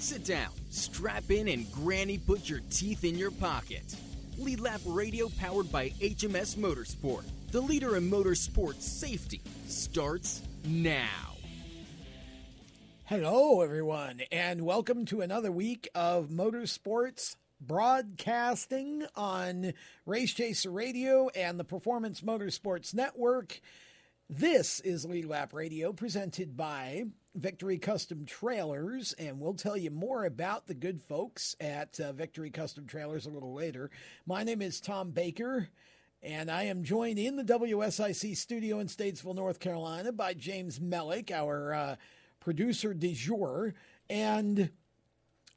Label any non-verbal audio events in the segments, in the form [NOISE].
Sit down, strap in, and Granny put your teeth in your pocket. Lead Lap Radio powered by HMS Motorsport, the leader in motorsport safety, starts now. Hello, everyone, and welcome to another week of Motorsports broadcasting on Race Chaser Radio and the Performance Motorsports Network. This is Lead Lap Radio presented by Victory Custom Trailers, and we'll tell you more about the good folks at uh, Victory Custom Trailers a little later. My name is Tom Baker, and I am joined in the WSIC studio in Statesville, North Carolina by James Mellick, our uh, producer de jour. And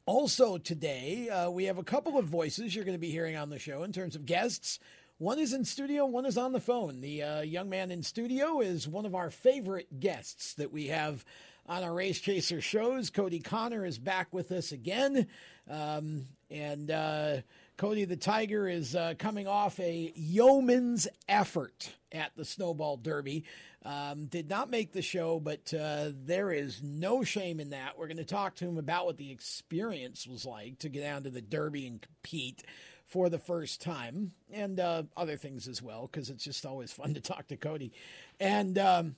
also today, uh, we have a couple of voices you're going to be hearing on the show in terms of guests. One is in studio, one is on the phone. The uh, young man in studio is one of our favorite guests that we have on our Race Chaser shows. Kodie Conner is back with us again. Um, and uh, Kodie the Tiger is uh, coming off a yeoman's effort at the Snowball Derby. Um, did not make the show, but uh, there is no shame in that. We're going to talk to him about what the experience was like to get down to the Derby and compete for the first time, and uh, other things as well, because it's just always fun to talk to Kodie. And um,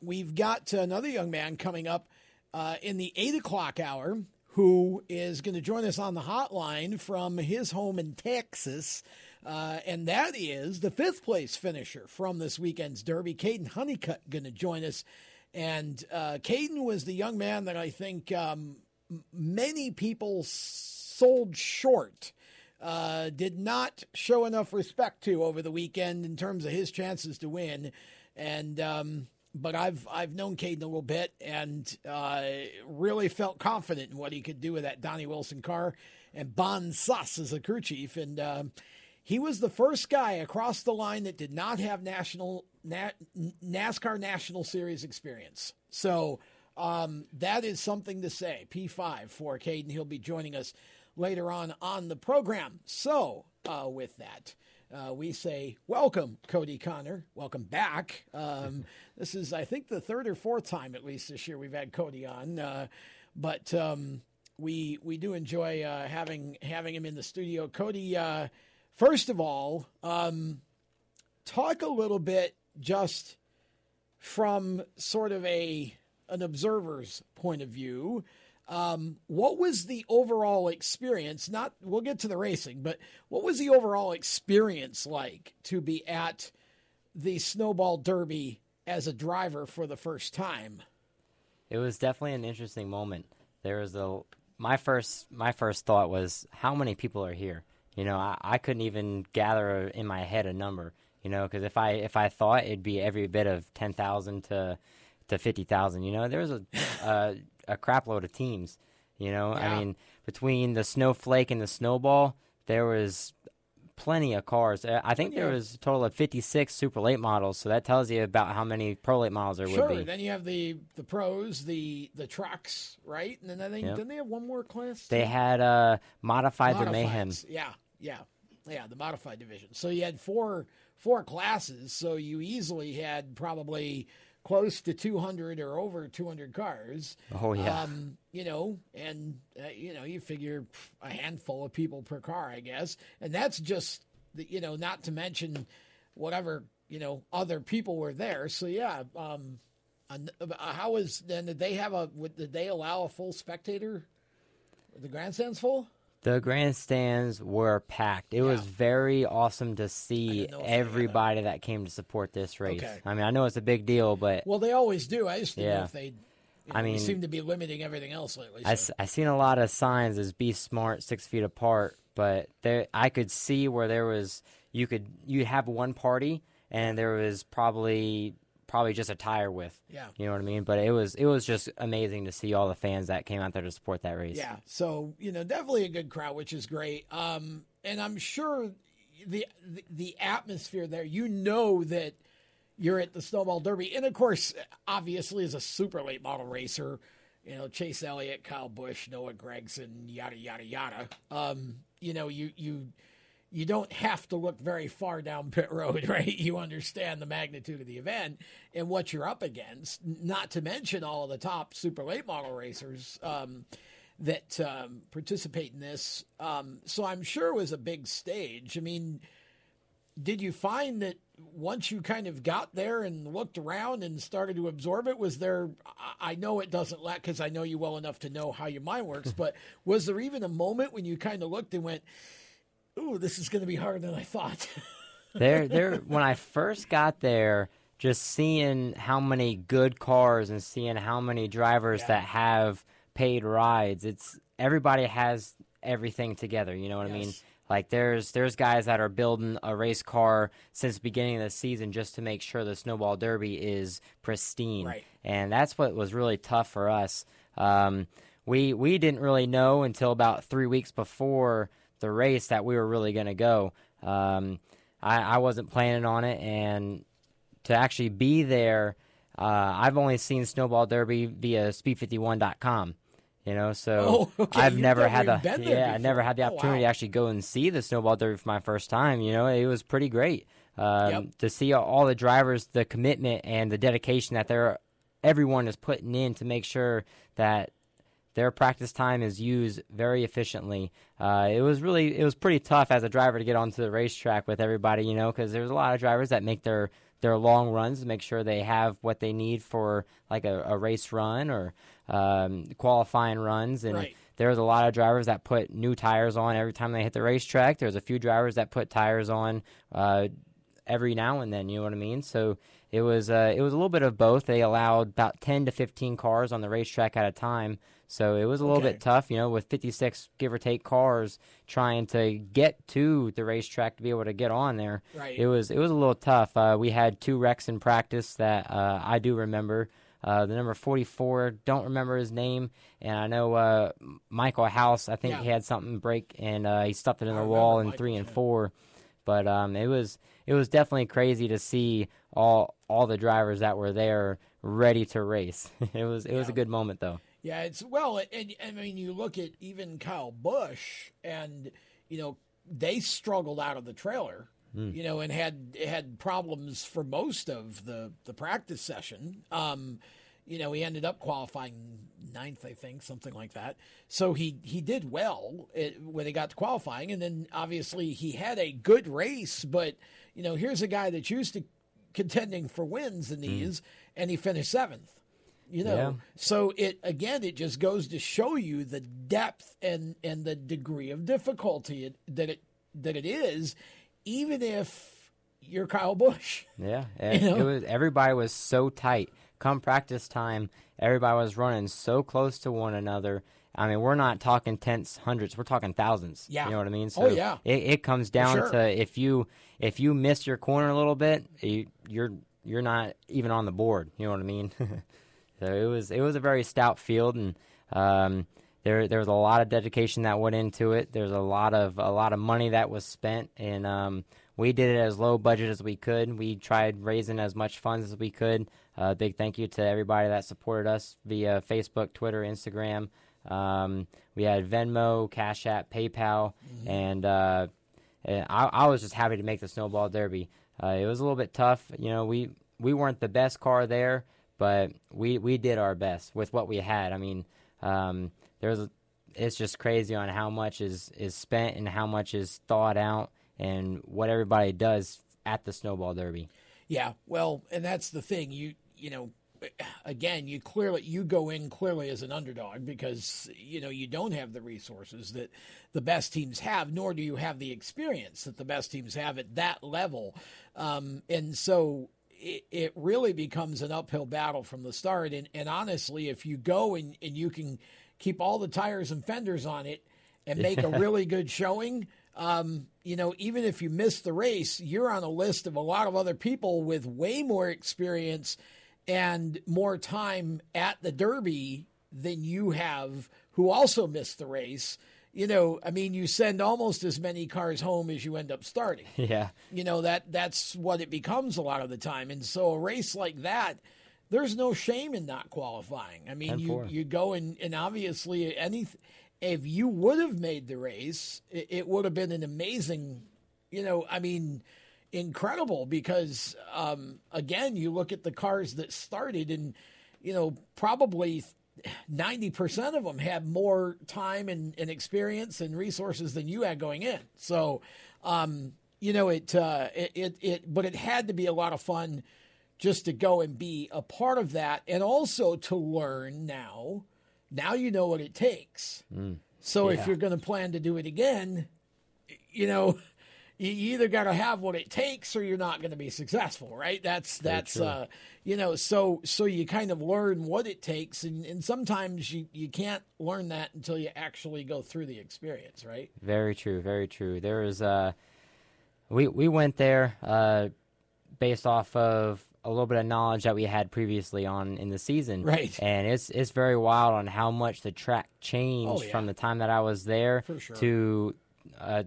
we've got another young man coming up uh, in the eight o'clock hour who is going to join us on the hotline from his home in Texas. Uh, and that is the fifth place finisher from this weekend's Derby, Kaden Honeycutt, going to join us. And uh, Kaden was the young man that I think um, many people sold short uh, did not show enough respect to over the weekend in terms of his chances to win. And um, but I've I've known Kaden a little bit and uh, really felt confident in what he could do with that Donnie Wilson car and Bond Suss as a crew chief. And uh, he was the first guy across the line that did not have national Na- NASCAR National Series experience. So um, that is something to say. P5 for Kaden. He'll be joining us later on on the program. So, uh, with that, uh, we say welcome, Kodie Conner. Welcome back. Um, [LAUGHS] this is, I think, the third or fourth time at least this year we've had Kodie on, uh, but um, we we do enjoy uh, having having him in the studio. Kodie, uh, first of all, um, talk a little bit just from sort of a an observer's point of view. Um, what was the overall experience? Not, we'll get to the racing, but what was the overall experience like to be at the Snowball Derby as a driver for the first time? It was definitely an interesting moment. There was a my first my first thought was how many people are here. You know, I, I couldn't even gather in my head a number. You know, because if I if I thought it'd be every bit of ten thousand to to fifty thousand. You know, there was a [LAUGHS] uh, a crapload of teams. You know, yeah. I mean, between the snowflake and the snowball, there was plenty of cars. I think there was a total of 56 super late models, so that tells you about how many pro late models there sure. would be. Then you have the the pros, the the trucks, right? And then I think yep. didn't they have one more class? They had uh, modified the mayhem. Yeah, yeah, yeah, the modified division. So you had four four classes, so you easily had probably close to 200 or over 200 cars. Oh yeah. Um, you know, and uh, you know, you figure a handful of people per car, I guess, and that's just the, you know, not to mention whatever you know other people were there. So yeah. Um, uh, how was then? Did they have a? Did they allow a full spectator? The grandstands full? The grandstands were packed. It yeah. was very awesome to see everybody that came to support this race. Okay. I mean, I know it's a big deal, but well, they always do. I just didn't yeah. know if they. You know, I mean, seem to be limiting everything else lately. So. I I seen a lot of signs as "Be smart, six feet apart," but there I could see where there was you could you have one party and there was probably probably just a tire with. Yeah. You know what I mean? But it was it was just amazing to see all the fans that came out there to support that race. Yeah. So, you know, definitely a good crowd, which is great. Um and I'm sure the the, the atmosphere there, you know that you're at the Snowball Derby. And of course, obviously as a super late model racer, you know, Chase Elliott, Kyle Busch, Noah Gragson, yada yada yada. Um, you know, you you you don't have to look very far down pit road, [LAUGHS] right? You understand the magnitude of the event and what you're up against, not to mention all of the top super late model racers. Um, that um, participate in this. Um, so I'm sure it was a big stage. I mean, did you find that once you kind of got there and looked around and started to absorb it, was there? I know it doesn't lack because I know you well enough to know how your mind works, [LAUGHS] but was there even a moment when you kind of looked and went, "Ooh, this is going to be harder than I thought"? [LAUGHS] there, there. When I first got there, just seeing how many good cars and seeing how many drivers yeah. that have paid rides, it's everybody has everything together. You know what yes. I mean? Like there's there's guys that are building a race car since the beginning of the season just to make sure the snowball derby is pristine, right. and that's what was really tough for us. Um, we we didn't really know until about three weeks before the race that we were really going to go. Um, I, I wasn't planning on it, and to actually be there, uh, I've only seen Snowball Derby via Speed51.com. You know, so [LAUGHS] oh, okay. I've You've never had the yeah, I never had the opportunity oh, wow. to actually go and see the snowball derby for my first time. You know, it was pretty great um, yep. to see all the drivers, the commitment and the dedication that they're everyone is putting in to make sure that their practice time is used very efficiently. Uh, it was really it was pretty tough as a driver to get onto the racetrack with everybody, you know, because there's a lot of drivers that make their their long runs to make sure they have what they need for like a, a race run or um, qualifying runs and. Right. There's a lot of drivers that put new tires on every time they hit the racetrack. There's a few drivers that put tires on uh, every now and then. You know what I mean? So it was uh, it was a little bit of both. They allowed about 10 to 15 cars on the racetrack at a time. So it was a little Okay. bit tough, you know, with 56 give or take cars trying to get to the racetrack to be able to get on there. Right. It was it was a little tough. Uh, we had two wrecks in practice that uh, I do remember. Uh, the number 44, don't remember his name, and I know uh, Michael House. I think Yeah. he had something break and uh, he stuffed it in I the wall in three and yeah. four. But um, it was it was definitely crazy to see all all the drivers that were there ready to race. [LAUGHS] it was it was a good moment though. Yeah, it's well, and I mean, you look at even Kyle Busch, and you know they struggled out of the trailer, hmm. you know, and had had problems for most of the the practice session. Um, you know, he ended up qualifying ninth, I think, something like that. So he he did well it, when he got to qualifying, and then obviously he had a good race. But you know, here's a guy that's used to contending for wins in these, hmm. and he finished seventh you know Yeah. so it again it just goes to show you the depth and and the degree of difficulty it, that it that it is even if you're Kyle Busch Yeah, [LAUGHS] it, You know? it was everybody was so tight. Come practice time, everybody was running so close to one another. I mean, we're not talking tenths, hundreds. We're talking thousands. Yeah. you know what I mean. Oh, So yeah. it, it comes down sure. to if you if you miss your corner a little bit, you, you're you're not even on the board. You know what I mean. [LAUGHS] so it was it was a very stout field, and um, there there was a lot of dedication that went into it. There's a lot of a lot of money that was spent, and um, we did it as low budget as we could. We tried raising as much funds as we could. Uh, big thank you to everybody that supported us via Facebook, Twitter, Instagram. Um, we had Venmo, Cash App, PayPal, and uh, and I, I was just happy to make the snowball derby. Uh, it was a little bit tough, you know. We we weren't the best car there, but we we did our best with what we had. I mean, um, there's it's just crazy on how much is is spent and how much is thought out and what everybody does at the snowball derby. yeah well and that's the thing you you know again you clearly you go in clearly as an underdog because you know you don't have the resources that the best teams have nor do you have the experience that the best teams have at that level um, and so it, it really becomes an uphill battle from the start and, and honestly if you go and, and you can keep all the tires and fenders on it and make a really [LAUGHS] good showing um, you know, even if you miss the race, you're on a list of a lot of other people with way more experience and more time at the Derby than you have who also missed the race. You know, I mean, you send almost as many cars home as you end up starting. [LAUGHS] yeah, You know, that that's what it becomes a lot of the time. And so a race like that, there's no shame in not qualifying. I mean, you, 10-4. you go and, and obviously any if you would have made the race, it, it would have been an amazing, you know, I mean, incredible because um, again, you look at the cars that started and you know probably 90% of them had more time and, and experience and resources than you had going in. So, um, you know, it, uh, it, it, it, but it had to be a lot of fun just to go and be a part of that and also to learn now. Now you know what it takes. Mm. So yeah. if you're going to plan to do it again, you know, you either got to have what it takes or you're not going to be successful, right? That's that's uh, you know, so so you kind of learn what it takes, and, and sometimes you you can't learn that until you actually go through the experience, right? Very true, very true. There was uh, we we went there uh, based off of a little bit of knowledge that we had previously on in the season, right? And it's it's very wild on how much the track changed oh, yeah. from the time that I was there sure. to uh,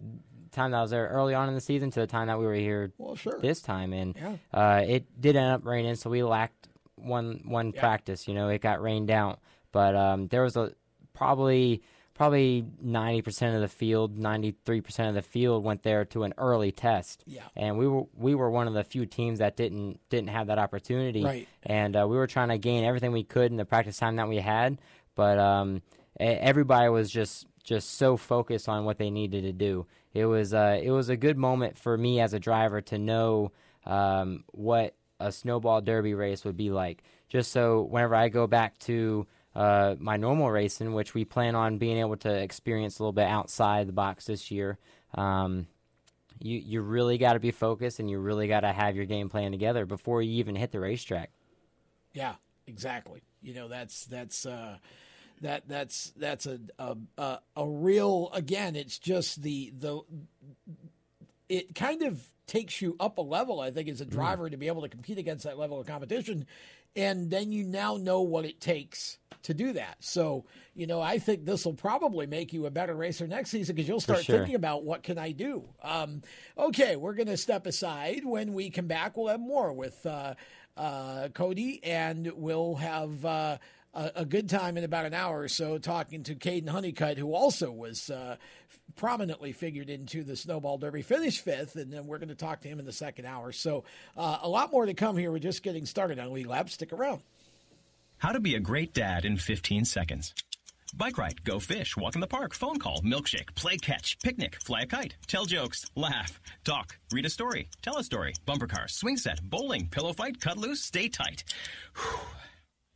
time that I was there early on in the season to the time that we were here well, sure. this time, and yeah. uh, it did end up raining, so we lacked one one yeah. practice. You know, it got rained out, but um, there was a probably probably 90% of the field, 93% of the field went there to an early test. Yeah. And we were we were one of the few teams that didn't didn't have that opportunity. Right. And uh, we were trying to gain everything we could in the practice time that we had, but um, everybody was just just so focused on what they needed to do. It was uh, it was a good moment for me as a driver to know um, what a snowball derby race would be like. Just so whenever I go back to uh, my normal racing, which we plan on being able to experience a little bit outside the box this year, um, you you really got to be focused and you really got to have your game plan together before you even hit the racetrack. Yeah, exactly. You know that's that's. Uh that that's that's a a, a, a real again it's just the the it kind of takes you up a level i think as a mm. driver mm. to be able to compete against that level of competition and then you now know what it takes to do that so you know i think this will probably make you a better racer next season because you'll start sure. thinking about what can i do um, okay we're going to step aside when we come back we'll have more with uh, uh, Kodie and we'll have uh, a, a, good time in about an hour or so talking to Kaden Honeycutt, who also was uh, prominently figured into the Snowball Derby, finished fifth, and then we're going to talk to him in the second hour. So uh, a lot more to come here. We're just getting started on Lead Lap. Stick around. How to be a great dad in 15 seconds. Bike ride, go fish, walk in the park, phone call, milkshake, play catch, picnic, fly a kite, tell jokes, laugh, talk, read a story, tell a story, bumper car, swing set, bowling, pillow fight, cut loose, stay tight. Whew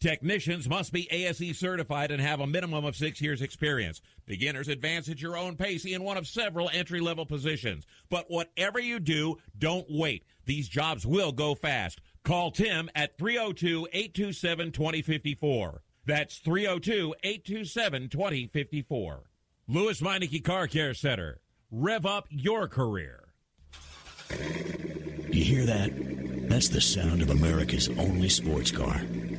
Technicians must be ASE certified and have a minimum of six years experience. Beginners advance at your own pace in one of several entry level positions. But whatever you do, don't wait. These jobs will go fast. Call Tim at 302 827 2054. That's 302 827 2054. Lewes Meineke Car Care Center. Rev up your career. You hear that? That's the sound of America's only sports car.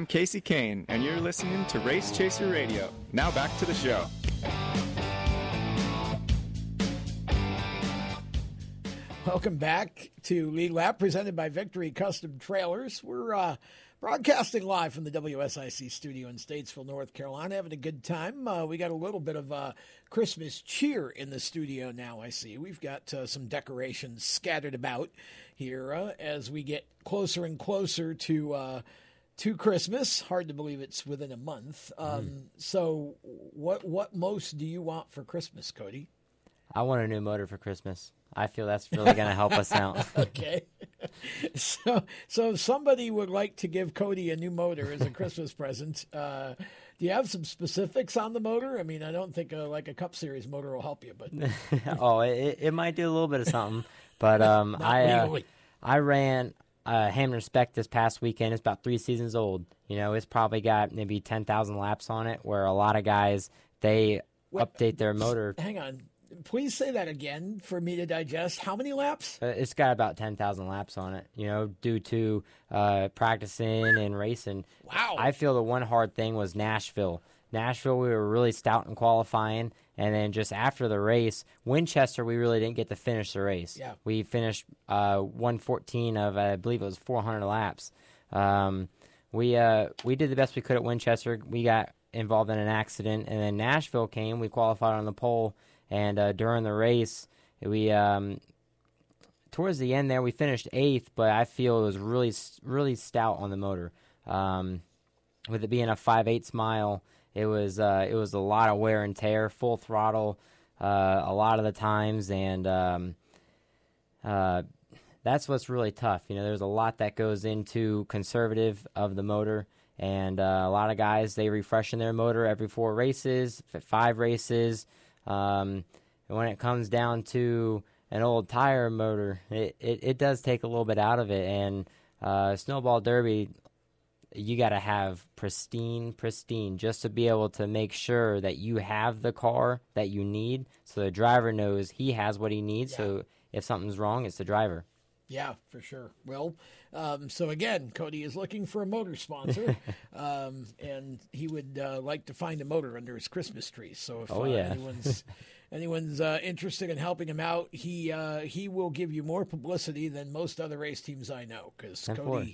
I'm Casey Kane, and you're listening to Race Chaser Radio. Now back to the show. Welcome back to Lead Lap, presented by Victory Custom Trailers. We're uh, broadcasting live from the WSIC studio in Statesville, North Carolina, having a good time. Uh, we got a little bit of uh, Christmas cheer in the studio now, I see. We've got uh, some decorations scattered about here uh, as we get closer and closer to uh, to Christmas. Hard to believe it's within a month. Um, So, what what most do you want for Christmas, Kodie? I want a new motor for Christmas. I feel that's really going to help us out. [LAUGHS] okay. [LAUGHS] so, so if somebody would like to give Kodie a new motor as a [LAUGHS] Christmas present, uh, do you have some specifics on the motor? I mean, I don't think uh like a Cup Series motor will help you, but oh, it, it might do a little bit of something, but um, I uh. I ran uh, Hamden Spec this past weekend. It's about three seasons old. You know, it's probably got maybe ten thousand laps on it. Where a lot of guys they What- update their motor. hang on. Please say that again for me to digest. How many laps? Uh, It's got about ten thousand laps on it. You know, due to uh, practicing and racing. Wow. I feel the one hard thing was Nashville. Nashville, we were really stout in qualifying, and then just after the race, Winchester, we really didn't get to finish the race. Yeah. we finished uh, 114 of I believe it was 400 laps. Um, we uh, we did the best we could at Winchester. We got involved in an accident, and then Nashville came. We qualified on the pole, and uh, during the race, we um, towards the end there we finished eighth, but I feel it was really really stout on the motor. Um, with it being a five eighths mile, it was uh, it was a lot of wear and tear, full throttle, uh, a lot of the times, and um, uh, that's what's really tough. You know, there's a lot that goes into conservative of the motor, and uh, a lot of guys they refreshing their motor every four races, five races. Um, and when it comes down to an old tire motor, it, it, it does take a little bit out of it. And uh, Snowball Derby, you got to have pristine, pristine, just to be able to make sure that you have the car that you need, so the driver knows he has what he needs. So if something's wrong, it's the driver. Yeah, for sure. Well, um, so again, Kodie is looking for a motor sponsor, [LAUGHS] um, and he would uh, like to find a motor under his Christmas tree. So if Oh, uh, yeah. anyone's [LAUGHS] anyone's uh, interested in helping him out, he uh, he will give you more publicity than most other race teams I know because four.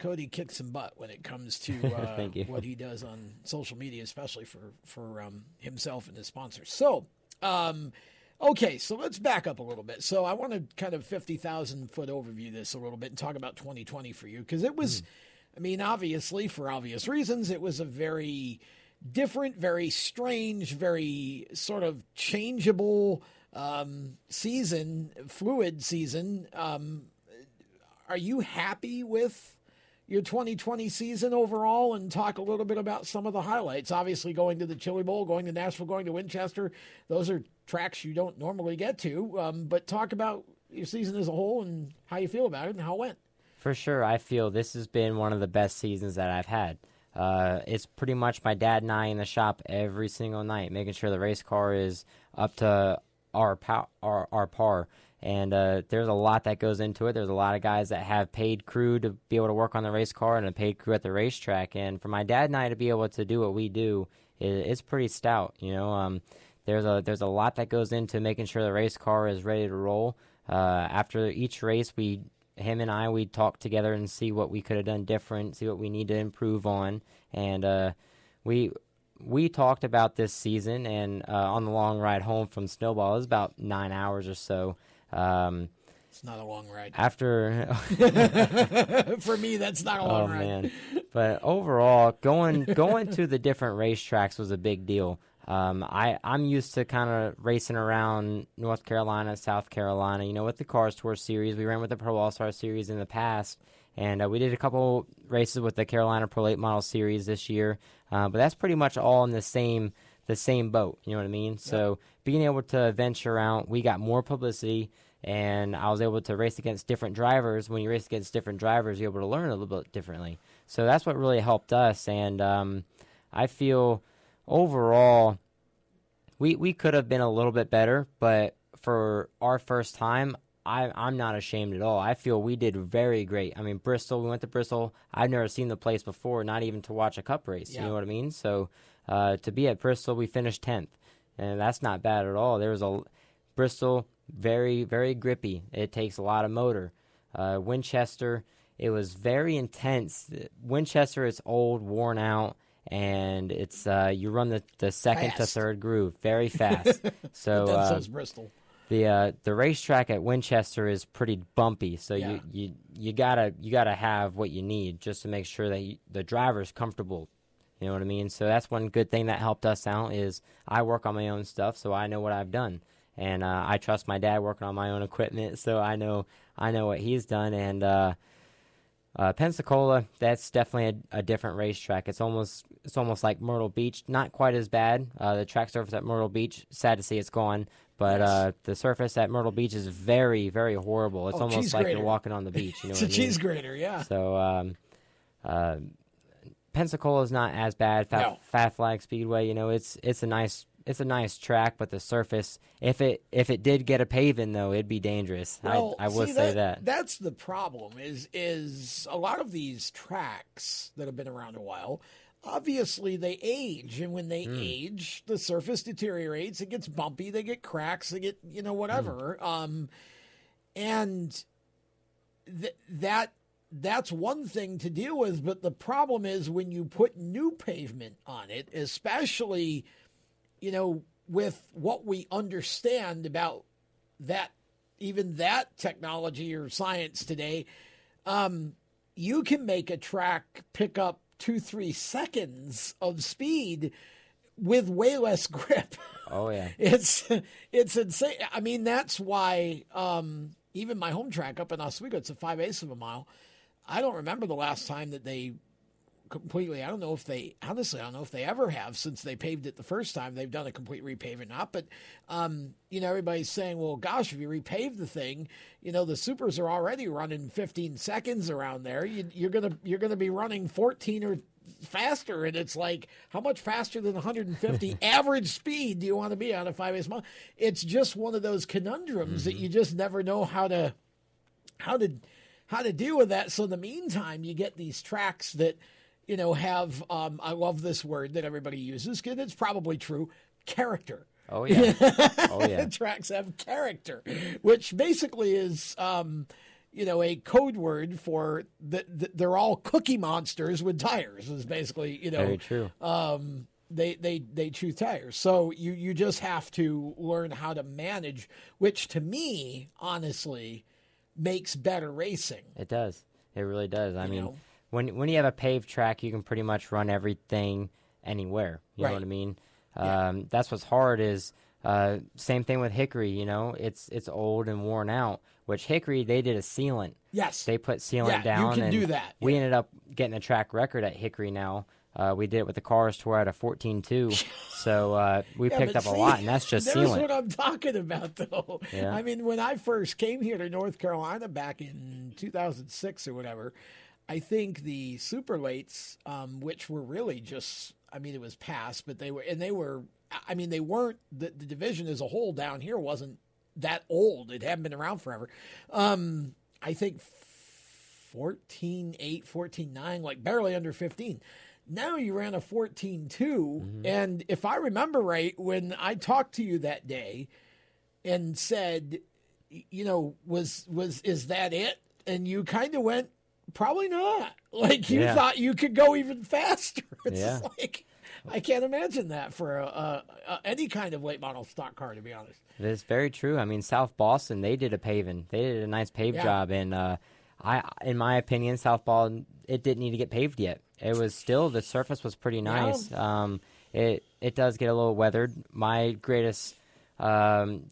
Kodie. Kicks some butt when it comes to [LAUGHS] uh, what he does on social media, especially for for um, himself and his sponsors. So, um, okay, so let's back up a little bit. So I want to kind of fifty thousand foot overview this a little bit and talk about 2020 for you because it was, I mean, obviously for obvious reasons, it was a very different, very strange, very sort of changeable um, season, fluid season. Um, are you happy with your 2020 season overall and talk a little bit about some of the highlights? Obviously, going to the Chili Bowl, going to Nashville, going to Winchester, those are tracks you don't normally get to. Um, but talk about your season as a whole and how you feel about it and how it went. For sure, I feel this has been one of the best seasons that I've had. Uh, it's pretty much my dad and I in the shop every single night, making sure the race car is up to our pow- our, our par. And uh, there's a lot that goes into it. There's a lot of guys that have paid crew to be able to work on the race car and a paid crew at the racetrack. And for my dad and I to be able to do what we do, it, it's pretty stout. You know, um, there's a there's a lot that goes into making sure the race car is ready to roll. Uh, after each race, we him and I we talk together and see what we could have done different, see what we need to improve on, and uh, we we talked about this season and uh, on the long ride home from Snowball it was about nine hours or so. Um, It's not a long ride. after [LAUGHS] For me, that's not a [LAUGHS] long oh ride. man but overall going going to the different racetracks was a big deal Um, I I'm used to kind of racing around North Carolina, South Carolina. You know, with the Cars Tour series, we ran with the Pro All Star series in the past, and uh, we did a couple races with the Carolina Pro Late Model Series this year. Uh, but that's pretty much all in the same the same boat. You know what I mean? So being able to venture out, we got more publicity, and I was able to race against different drivers. When you race against different drivers, you're able to learn a little bit differently. So that's what really helped us, and um, I feel overall we we could have been a little bit better, but for our first time, I, I'm not ashamed at all. I feel we did very great. I mean, Bristol, we went to Bristol. I've never seen the place before, not even to watch a cup race. Yeah. You know what I mean? So uh, to be at Bristol, we finished 10th, and that's not bad at all. There was a Bristol, very, very grippy. It takes a lot of motor. Uh, Winchester, it was very intense. Winchester is old, worn out, and it's uh, you run the, the second Fast. to third groove very [LAUGHS] fast. so then uh, so's Bristol. the uh, the racetrack at Winchester is pretty bumpy, so Yeah. you, you you gotta you gotta have what you need just to make sure that you, the driver's comfortable. You know what I mean? So that's one good thing that helped us out is I work on my own stuff, so I know what I've done, and uh, I trust my dad working on my own equipment, so I know I know what he's done, and uh, uh, Pensacola, that's definitely a, a different racetrack. It's almost it's almost like Myrtle Beach, not quite as bad. Uh, the track surface at Myrtle Beach, sad to see it's gone, but Yes. uh, the surface at Myrtle Beach is very very horrible. It's Oh, almost like grater. you're walking on the beach. You know It's a I mean? cheese grater, yeah. So um, uh, Pensacola is not as bad. Fat, No. Five Flag Speedway, you know, it's it's a nice it's a nice track, but the surface, if it if it did get a paving though, it'd be dangerous. Well, I, I would see, say that. That's the problem. Is is a lot of these tracks that have been around a while. Obviously, they age, and when they Hmm. age, the surface deteriorates. It gets bumpy. They get cracks. They get you know whatever. Hmm. Um, and th- that that's one thing to deal with. But the problem is when you put new pavement on it, especially you know with what we understand about that even that technology or science today, um, you can make a track pick up two, three seconds of speed with way less [LAUGHS] grip. Oh yeah. It's it's insane. I mean, that's why um, even my home track up in Oswego, it's a five eighths of a mile. I don't remember the last time that they completely. I don't know if they honestly. I don't know if they ever have since they paved it the first time. They've done a complete repave or not. But um, you know, everybody's saying, "Well, gosh, if you repave the thing, you know, the supers are already running 15 seconds around there. You, you're gonna you're gonna be running 14 or faster, and it's like, how much faster than 150 [LAUGHS] average speed do you want to be on a five eighths mile? It's just one of those conundrums that you just never know how to how to how to deal with that. So in the meantime, you get these tracks that you know have um, I love this word that everybody uses because it's probably true character. Oh yeah. [LAUGHS] oh yeah. tracks have character, which basically is um, you know a code word for that the, they're all cookie monsters with tires. Is basically you know Very true. um, they they they chew tires. So you you just have to learn how to manage, which to me, honestly, makes better racing. It does. It really does. I You mean, know? when when you have a paved track, you can pretty much run everything anywhere. You know what I mean? Yeah. Um, that's what's hard. Is uh, same thing with Hickory. You know, it's it's old and worn out. Which Hickory they did a sealant. Yes. They put sealant Yeah, you down. can and do that, We yeah. ended up getting a track record at Hickory now. Uh, we did it with the cars tour at a 14.2. [LAUGHS] so uh, we Yeah, picked up a lot, and that's just there's sealant. what I'm talking about, though. Yeah. I mean, when I first came here to North Carolina back in 2006 or whatever, I think the super lates, um, which were really just, I mean, it was past, but they were, and they were, I mean, they weren't, the, the division as a whole down here wasn't that old. It hadn't been around forever. Um, I think 14 8, 14 9, like barely under 15. Now you ran a 14 2. And if I remember right, when I talked to you that day and said, you know, was, was, is that it? And you kind of went, probably not. [LAUGHS] Like you Yeah. thought you could go even faster. [LAUGHS] It's Yeah. like, I can't imagine that for a, a, a, any kind of late model stock car, to be honest. That's very true. I mean, South Boston, they did a paving. They did a nice pave Yeah. job, and uh, I, in my opinion, South Boston, it didn't need to get paved yet. It was still the surface was pretty nice. Um, it it does get a little weathered. My greatest, um,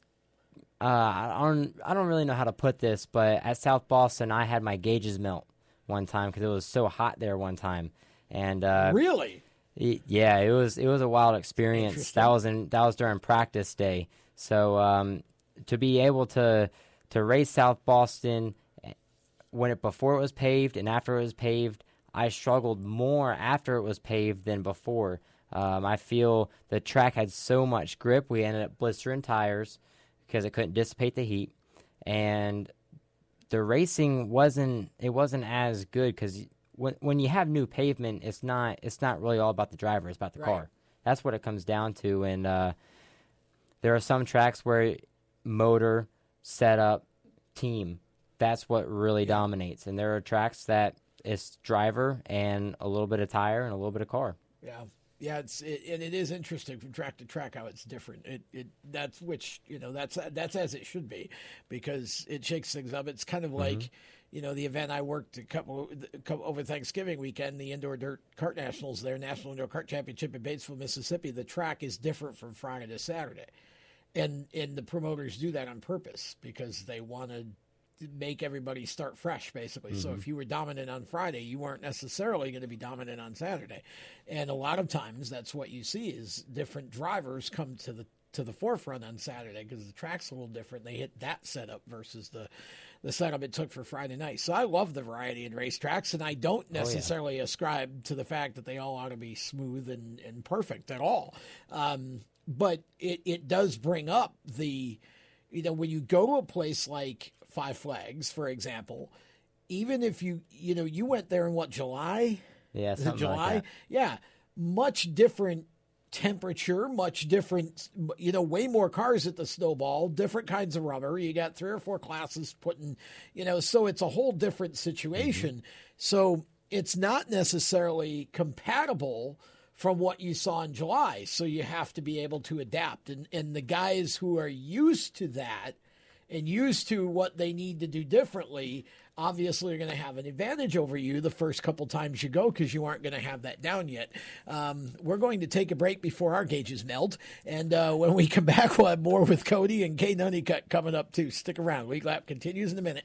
uh, I don't I don't really know how to put this, but at South Boston, I had my gauges melt one time because it was so hot there one time, and uh, really, it, yeah, it was it was a wild experience. That was in that was during practice day, so um, to be able to to race South Boston eh, when it before it was paved and after it was paved, I struggled more after it was paved than before. Um, I feel the track had so much grip, we ended up blistering tires because it couldn't dissipate the heat, and the racing wasn't it wasn't as good because when when you have new pavement, it's not it's not really all about the driver; it's about the Right. car. That's what it comes down to, and uh, there are some tracks where motor, setup, team. That's what really dominates, and there are tracks that it's driver and a little bit of tire and a little bit of car. Yeah, yeah, it's it, and it is interesting from track to track how it's different. It it that's which you know that's that's as it should be because it shakes things up. It's kind of mm-hmm. like you know the event I worked a couple, a couple over Thanksgiving weekend, the indoor dirt kart nationals there, National Indoor Kart Championship in Batesville, Mississippi. The track is different from Friday to Saturday, and and the promoters do that on purpose because they want to make everybody start fresh basically. So if you were dominant on friday you weren't necessarily going to be dominant on saturday. And a lot of times that's what you see is different drivers come to the to the forefront on saturday because the track's a little different. They hit that setup versus the the setup it took for friday night. So i love the variety in racetracks and i don't necessarily ascribe to the fact that they all ought to be smooth and, and perfect at all. Um, but it, it does bring up the you know, when you go to a place like Five Flags, for example, even if you, you know, you went there in what, July? Yeah, July? like. Yeah. Much different temperature, much different, you know, way more cars at the snowball, different kinds of rubber. You got three or four classes putting, you know, so it's a whole different situation. Mm-hmm. So it's not necessarily compatible from what you saw in July. So you have to be able to adapt. And, and the guys who are used to that and used to what they need to do differently, obviously are going to have an advantage over you the first couple times you go because you aren't going to have that down yet. Um, we're going to take a break before our gauges melt. And uh, when we come [LAUGHS] back, we'll have more with Kodie and Kay Honeycutt coming up too. Stick around. Lead Lap continues in a minute.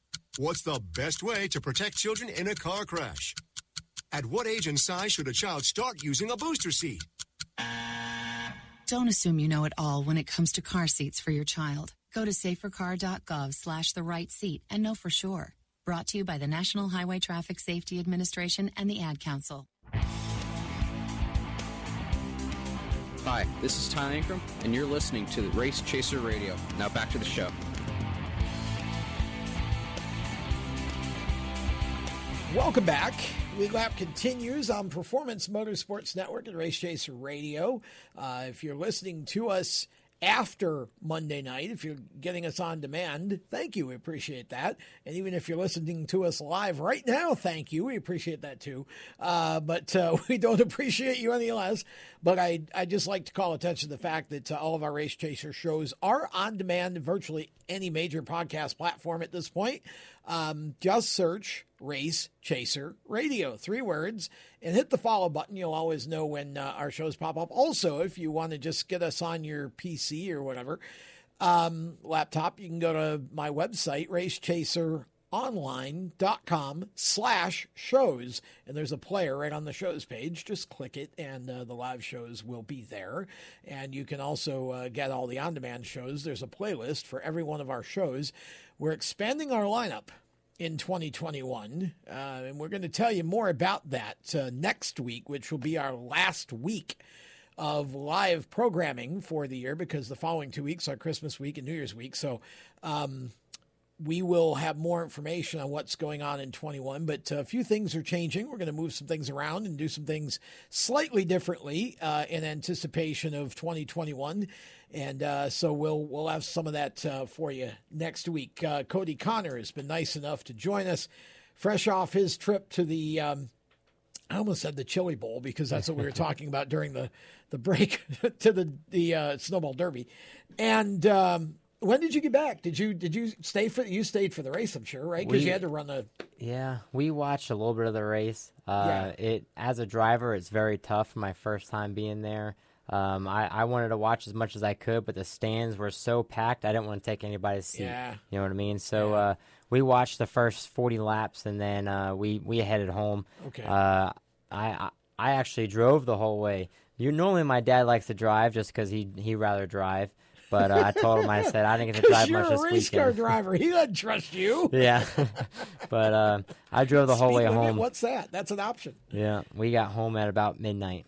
What's the best way to protect children in a car crash? At what age and size should a child start using a booster seat? Don't assume you know it all when it comes to car seats for your child. Go to safercar.gov slash the right seat and know for sure. Brought to you by the National Highway Traffic Safety Administration and the Ad Council. Hi, this is Tyler Ankrum, and you're listening to the Race Chaser Radio. Now back to the show. Welcome back. Lead Lap continues on Performance Motorsports Network and Race Chaser Radio. Uh, if you're listening to us after Monday night, if you're getting us on demand, thank you. We appreciate that. And even if you're listening to us live right now, thank you. We appreciate that too. Uh, but uh, [LAUGHS] we don't appreciate you any less. But I, I just like to call attention to the fact that uh, all of our Race Chaser shows are on demand virtually any major podcast platform at this point. Um, just search Race Chaser Radio, three words, and hit the follow button. You'll always know when uh, our shows pop up. Also, if you want to just get us on your PC or whatever um, laptop, you can go to my website, racechaseronline.com slash shows. And there's a player right on the shows page. Just click it and uh, the live shows will be there. And you can also uh, get all the on-demand shows. There's a playlist for every one of our shows. We're expanding our lineup in 2021. Uh, and we're going to tell you more about that uh, next week, which will be our last week of live programming for the year because the following two weeks are Christmas week and New Year's week. So, um, we will have more information on what's going on in 21, but a few things are changing. We're going to move some things around and do some things slightly differently uh, in anticipation of 2021. And uh, so we'll we'll have some of that uh, for you next week. Uh, Kodie Conner has been nice enough to join us, fresh off his trip to the. Um, I almost said the Chili Bowl because that's what we were [LAUGHS] talking about during the the break [LAUGHS] to the the uh, Snowball Derby, and. Um, when did you get back? Did you did you stay for you stayed for the race? I'm sure, right? Because you had to run the. Yeah, we watched a little bit of the race. Uh, Yeah. It as a driver, it's very tough. My first time being there, um, I, I wanted to watch as much as I could, but the stands were so packed. I didn't want to take anybody's seat. Yeah. You know what I mean? So uh, we watched the first 40 laps, and then uh, we we headed home. Okay. Uh, I I I actually drove the whole way. You normally my dad likes to drive just because he he rather drive. But uh, I told him I said I didn't get to drive [LAUGHS] much this weekend. you're a race car driver. He doesn't trust you. [LAUGHS] yeah, but uh, I drove the whole Speed way limit, home. What's that? That's an option. Yeah, we got home at about midnight.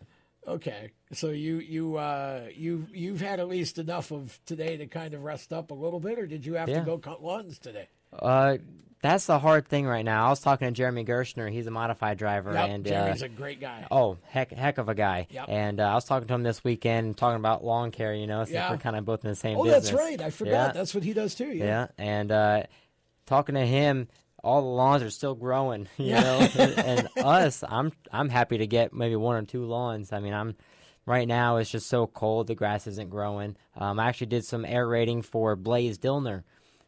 Okay, so you you uh, you you've had at least enough of today to kind of rest up a little bit, or did you have Yeah. to go cut lawns today? Uh, that's the hard thing right now. I was talking to Jeremy Gerstner. He's a modified driver, Yep, and Jeremy's uh, a great guy. Oh, heck, heck of a guy. Yep. And uh, I was talking to him this weekend, talking about lawn care. You know, since Yeah. we're kind of both in the same. Oh, business. that's right. I forgot. Yeah. That's what he does too. Yeah. Yeah, and uh, talking to him, all the lawns are still growing. [LAUGHS] You Yeah. know, and, us, I'm I'm happy to get maybe one or two lawns. I mean, I'm right now it's just so cold, the grass isn't growing. Um, I actually did some aerating for Blaze Dillner,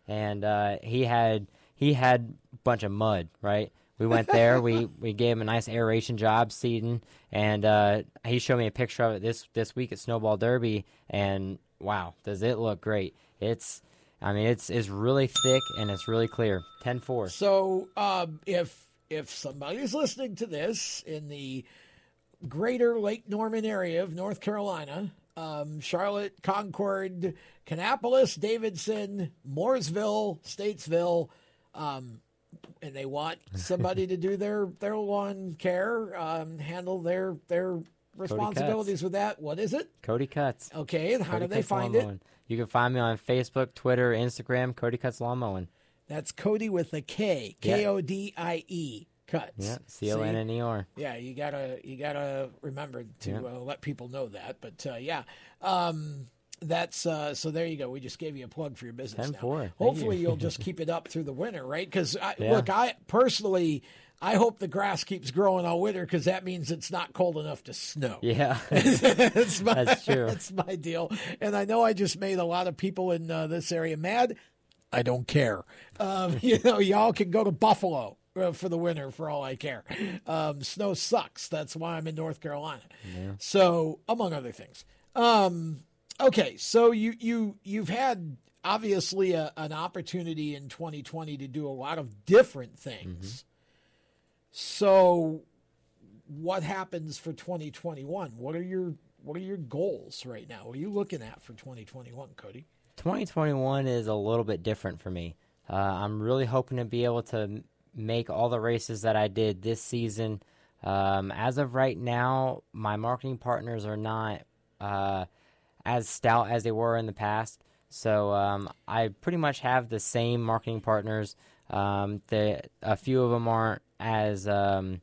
and uh, he had he had a bunch of mud. Right, we went there. we [LAUGHS] we gave him a nice aeration job, seeding, and uh, he showed me a picture of it this this week at Snowball Derby, and wow, does it look great? It's I mean, it's it's really thick and it's really clear. 10-4. So um, if if somebody's listening to this in the greater Lake Norman area of North Carolina, um, Charlotte, Concord, Kannapolis, Davidson, Mooresville, Statesville, um, and they want somebody to do their their lawn care, um, handle their their responsibilities with that. What is it? Kodie Cuts. Okay, and how Kodie do they Cuts find Lawn it? Mowing. You can find me on Facebook, Twitter, Instagram, Kodie Cuts Lawn Mowing. That's Kodie with a K. K O D I E, cuts. Yeah, C O N N E R. Yeah, you gotta you gotta remember to Yeah. uh, let people know that. But uh, yeah, um, that's uh, so. There you go. We just gave you a plug for your business. now. 10-4. Thank Hopefully, you. you'll [LAUGHS] just keep it up through the winter, right? Because Yeah. look, I personally, I hope the grass keeps growing all winter because that means it's not cold enough to snow. Yeah, [LAUGHS] [LAUGHS] that's, my, that's true. That's my deal. And I know I just made a lot of people in uh, this area mad. I don't care. Um, you know, y'all can go to Buffalo uh, for the winter for all I care. Um, snow sucks. That's why I'm in North Carolina. Yeah. So, among other things. Um, okay, so you you you've had obviously a, an opportunity in 2020 to do a lot of different things. So, what happens for 2021? What are your what are your goals right now? What are you looking at for 2021, Kodie? 2021 is a little bit different for me. Uh, I'm really hoping to be able to make all the races that I did this season. Um, as of right now, my marketing partners are not uh, as stout as they were in the past. So um, I pretty much have the same marketing partners. Um, the, a few of them aren't as um,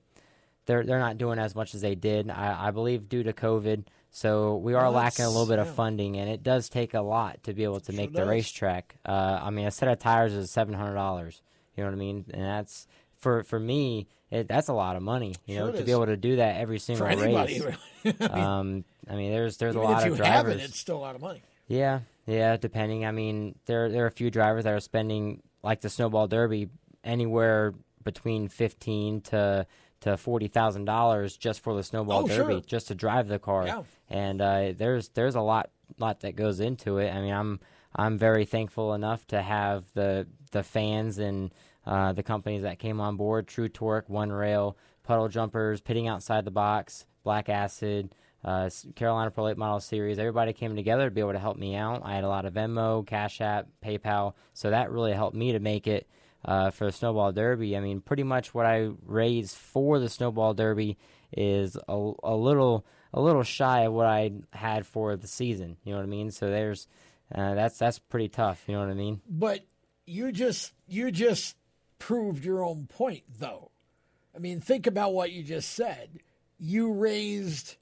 they're they're not doing as much as they did. I, I believe due to COVID. So we are lacking a little bit that's- of funding, and it does take a lot to be able to Sure make the does. racetrack. Uh, I mean, a set of tires is seven hundred dollars. You know what I mean? And that's for for me. It, that's a lot of money. You Sure know, to be able to do that every single anybody, race. really. I [LAUGHS] mean, um, I mean, there's there's a lot if of you have drivers. it, it's still a lot of money. Yeah, yeah, depending. I mean, there there are a few drivers that are spending like the Snowball Derby anywhere between fifteen to to forty thousand dollars just for the Snowball Oh, Derby, sure. just to drive the car. Yeah. And uh, there's there's a lot lot that goes into it. I mean, I'm I'm very thankful enough to have the the fans and uh, the companies that came on board: True Torque, One Rail, Puddle Jumpers, Pitting Outside the Box, Black Acid, uh, Carolina Pro Late Model Series. Everybody came together to be able to help me out. I had a lot of Venmo, Cash App, PayPal, so that really helped me to make it uh, for the Snowball Derby. I mean, pretty much what I raised for the Snowball Derby is a, a little a little shy of what I had for the season. You know what I mean? So there's uh, that's that's pretty tough. You know what I mean? But you just you just proved your own point, though. I mean, think about what you just said. You raised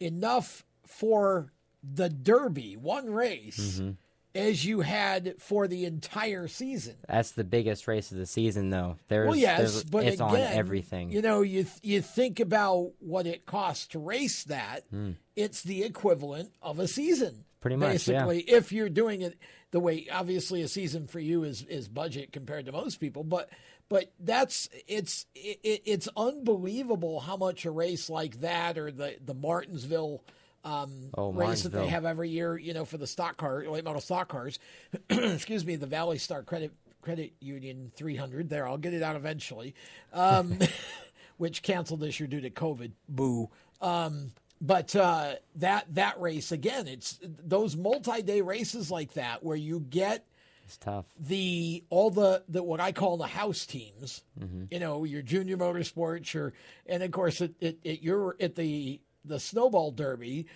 enough for the Derby, one race, hmm as you had for the entire season. That's the biggest race of the season, though. There's, well, yes, there's- but it's again, on everything. You know, you you think about what it costs to race that. Mm. It's the equivalent of a season, Pretty much, yeah. basically. If you're doing it the way, obviously, a season for you is is budget compared to most people, but but that's it's it, it's unbelievable how much a race like that or the the Martinsville. Um, Oh, race that they have every year, you know, for the stock car, late model stock cars. [CLEARS THROAT] excuse me, the Valley Star Credit Credit Union 300. There, I'll get it out eventually. Um, [LAUGHS] [LAUGHS] which canceled this year due to COVID. Boo. Um, but uh, that that race again, it's those multi-day races like that where you get It's tough. the all the, the what I call the house teams. Mm-hmm. You know, your junior motorsports, your and of course at, at, at your at the the snowball derby.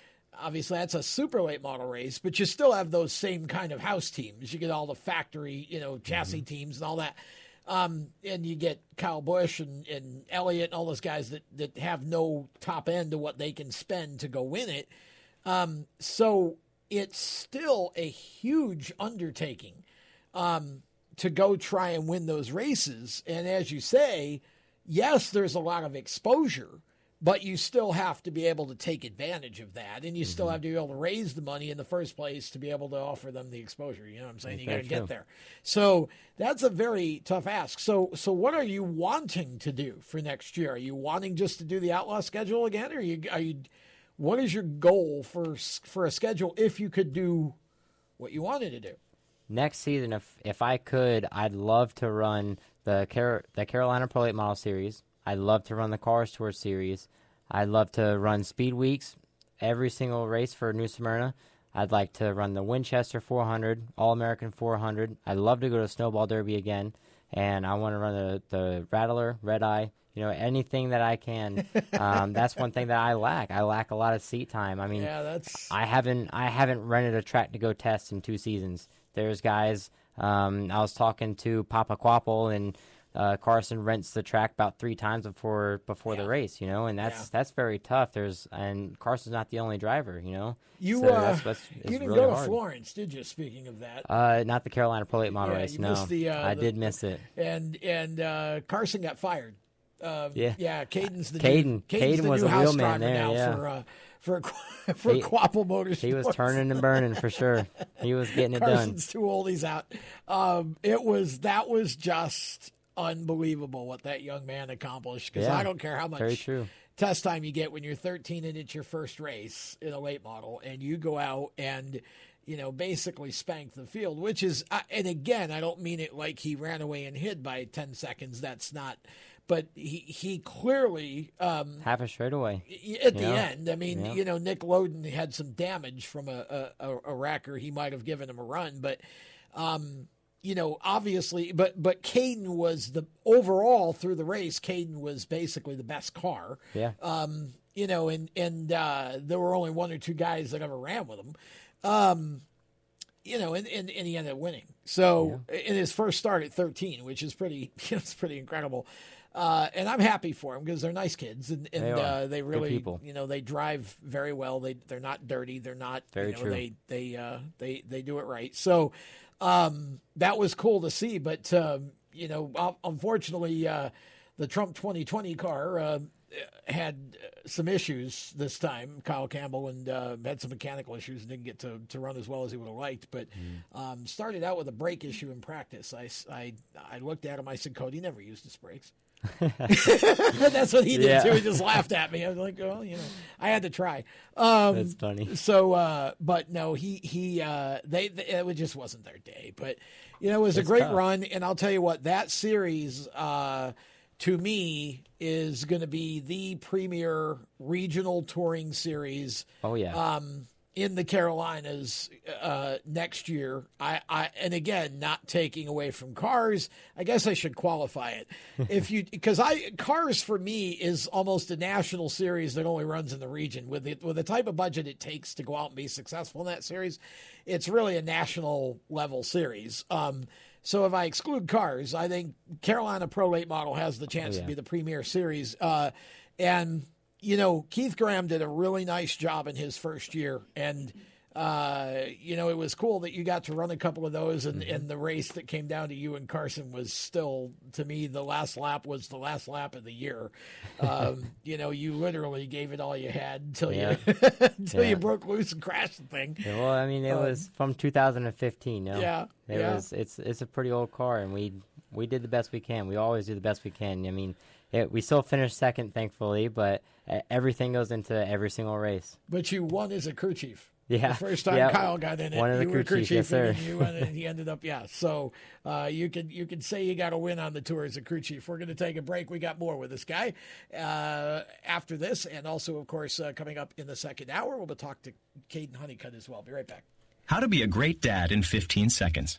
Obviously, that's a super late model race, but you still have those same kind of house teams. You get all the factory, you know, chassis Mm-hmm. teams and all that. Um, and you get Kyle Busch and, and Elliott and all those guys that, that have no top end to what they can spend to go win it. Um, so it's still a huge undertaking um, to go try and win those races. And as you say, yes, there's a lot of exposure, but you still have to be able to take advantage of that. And you still Mm-hmm. have to be able to raise the money in the first place to be able to offer them the exposure. You know what I'm saying? You got to get there. So that's a very tough ask. So, so what are you wanting to do for next year? Are you wanting just to do the outlaw schedule again? Or are you, are you, what is your goal for, for a schedule if you could do what you wanted to do? next season, if if I could, I'd love to run the Car- the Carolina Pro Late Model Series. I'd love to run the Cars Tour Series. I'd love to run Speed Weeks, every single race for New Smyrna. I'd like to run the Winchester 400, All American 400. I'd love to go to Snowball Derby again, and I want to run the the Rattler, Red Eye. You know, anything that I can. [LAUGHS] Um, that's one thing that I lack. I lack a lot of seat time. I mean, Yeah, that's I haven't I haven't rented a track to go test in two seasons. There's guys. Um, I was talking to Papa Kvapil and uh, Carson rents the track about three times before before the race. You know, and that's Yeah. that's very tough. There's and Carson's not the only driver. You know, You So uh, that's, that's, you didn't really go to hard. Florence, did you? Speaking of that, Uh, not the Carolina Pro Late Model Yeah, race. No, the, uh, I the- did miss it. and and uh, Carson got fired Uh, Yeah. yeah. Caden's the Caden. New, Caden's Caden the was a real man there, now yeah. for uh, for [LAUGHS] for He- Kvapil Motorsports. He was turning and burning for sure. He was getting it done. Carson's too old. He's out. Um, it was that was just unbelievable what that young man accomplished. Because Yeah, I don't care how much test time you get when you're 13 and it's your first race in a late model, and you go out and you know basically spank the field, which is and again I don't mean it like he ran away and hid by 10 seconds. That's not. But he he clearly um, Half a straightaway. at the know? end, I mean, Yeah. you know, Nick Loden had some damage from a a, a, a racker. He might have given him a run, but um, you know, obviously, but but Caden was the overall through the race. Caden was basically the best car. Yeah. Um, you know, and and uh, there were only one or two guys that ever ran with him. Um, you know, and, and, and he ended up winning. So in his first start at 13, which is pretty, [LAUGHS] it's pretty incredible. Uh, and I'm happy for him because they're nice kids and, and They uh, they really, you know, they drive very well. They they're not dirty. They're not Very you know, true. They they uh, they they do it right. So um, that was cool to see. But um, you know, unfortunately, uh, the Trump 2020 car uh, had uh, some issues this time. Kyle Campbell and uh, had some mechanical issues and didn't get to, to run as well as he would have liked. But um, started out with a brake issue in practice. I I looked at him. I said, Kodie never used his brakes. [LAUGHS] That's what he did Yeah. too. He just laughed at me. I was like, "Oh, you know, I had to try." Um, That's funny. So, uh, but no, he he uh, they, they it just wasn't their day. But you know, it was a great tough. run, and I'll tell you what, that series uh, to me is going to be the premier regional touring series. Oh yeah. Um, in the Carolinas uh, next year, I, I and again not taking away from cars. I guess I should qualify it [LAUGHS] if you because I cars for me is almost a national series that only runs in the region with the with the type of budget it takes to go out and be successful in that series. It's really a national level series. Um, so if I exclude cars, I think Carolina Pro Late Model has the chance Oh, yeah. to be the premier series. Uh, and you know, Keith Graham did a really nice job in his first year, and uh, you know, it was cool that you got to run a couple of those, and, and the race that came down to you and Carson was still, to me, the last lap was the last lap of the year. Um, [LAUGHS] you know, you literally gave it all you had until Yeah. [LAUGHS] you until Yeah. you broke loose and crashed the thing. Yeah, well, I mean, it Um, was from 2015. You know? Yeah, It was. It's it's a pretty old car, and we we did the best we can. We always do the best we can. I mean, it, we still finished second, thankfully, but everything goes into every single race. But you won as a crew chief. Yeah, The first time yeah, Kyle got in it, one of the you were crew crew chiefs, chief, yes, sir. and you went, and [LAUGHS] he ended up, yeah. So uh, you could you could say you got a win on the tour as a crew chief. We're going to take a break. We got more with this guy uh, after this, and also, of course, uh, coming up in the second hour, we'll talk to Kaden Honeycutt as well. Be right back. How to be a great dad in 15 seconds.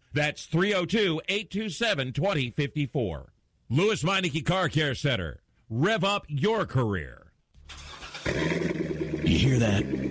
That's 302 827 2054. Lewes Meineke Car Care Center. Rev up your career. You hear that?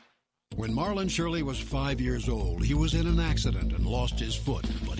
When Marlon Shirley was five years old, he was in an accident and lost his foot, but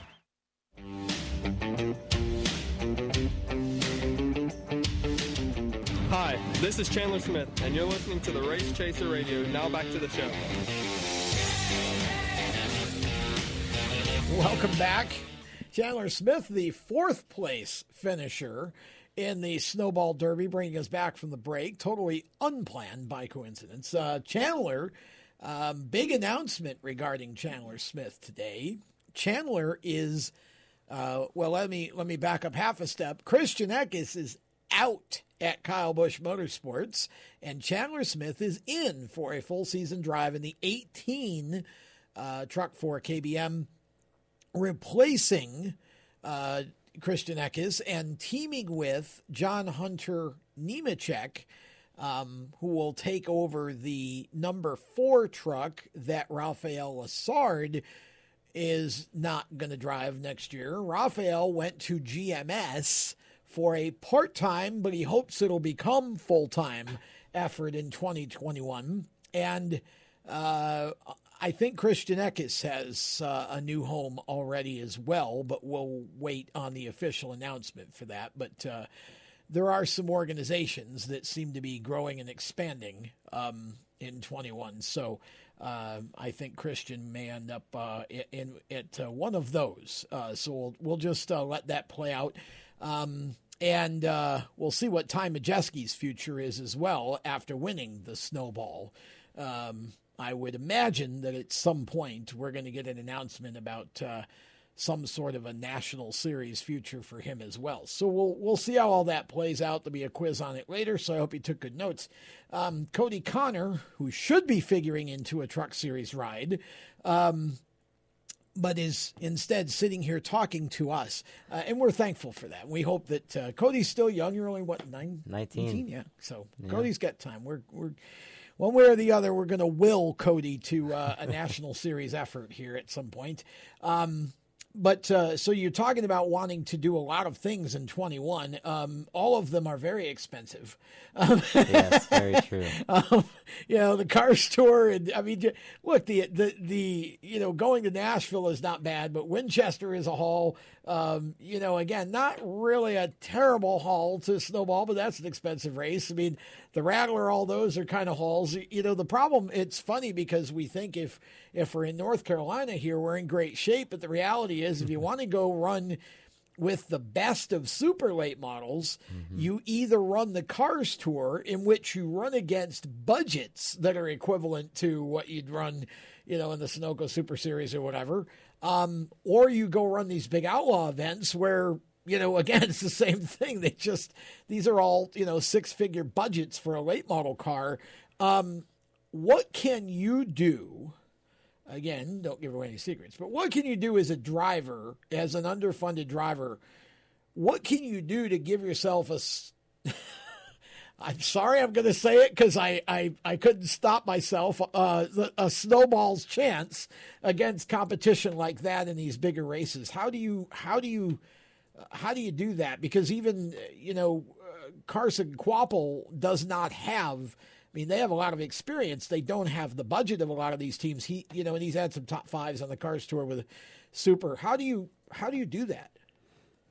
this is Chandler Smith, and you're listening to the Race Chaser Radio. Now back to the show. Welcome back. Chandler Smith, the fourth place finisher in the Snowball Derby, bringing us back from the break. Totally unplanned by coincidence. Uh, Chandler, um, big announcement regarding Chandler Smith today. Chandler is, uh, well, let me let me back up half a step. Christian Eckes is out at Kyle Busch Motorsports, and Chandler Smith is in for a full season drive in the 18 uh, truck for KBM, replacing uh, Christian Eckes and teaming with John Hunter Nemechek. Um, who will take over the number four truck that Rafael Lessard is not going to drive next year. Rafael went to GMS for a part time, but he hopes it'll become full time effort in 2021. And uh, I think Christian Eckes has uh, a new home already as well, but we'll wait on the official announcement for that. But uh, there are some organizations that seem to be growing and expanding um, in 21. So uh, I think Christian may end up uh, in, at uh, one of those. Uh, so we'll, we'll just uh, let that play out. Um, and uh, we'll see what Ty Majeski's future is as well after winning the snowball. Um, I would imagine that at some point we're going to get an announcement about some sort of a national series future for him as well. So we'll we'll see how all that plays out. There'll be a quiz on it later, so I hope you took good notes. Um, Kodie Conner, who should be figuring into a truck series ride, um, but is instead sitting here talking to us, uh, and we're thankful for that. We hope that uh, Kodie's still young. You're only what nine? 19. 19? Yeah. So Yeah. Kodie's got time. We're we're one way or the other, we're going to will Kodie to uh, a [LAUGHS] national series effort here at some point. Um, but uh, so you're talking about wanting to do a lot of things in 21. Um, all of them are very expensive. Yes, very true. [LAUGHS] Um, you know, the Cars Tour, and I mean, look, the the the you know, going to Nashville is not bad, but Winchester is a haul. Um, you know, again, not really a terrible haul to Snowball, but that's an expensive race. I mean, the Rattler, all those are kind of hauls. You know, the problem. It's funny because we think if if we're in North Carolina here, we're in great shape, but the reality is, if you want to go run with the best of super late models, you either run the Cars Tour, in which you run against budgets that are equivalent to what you'd run, you know, in the Sunoco Super Series or whatever, um, or you go run these big outlaw events where you know, [LAUGHS] again, it's the same thing. They just these are all you know six figure budgets for a late model car. Um, what can you do? Again, don't give away any secrets, but what can you do as a driver, as an underfunded driver? What can you do to give yourself a? [LAUGHS] I'm sorry, I'm going to say it because I, I, I couldn't stop myself. Uh, a snowball's chance against competition like that in these bigger races. How do you how do you how do you do that? Because even you know uh, Carson Kvapil does not have. I mean, they have a lot of experience. They don't have the budget of a lot of these teams. He, you know, and he's had some top fives on the Cars Tour with Super. How do you how do you do that?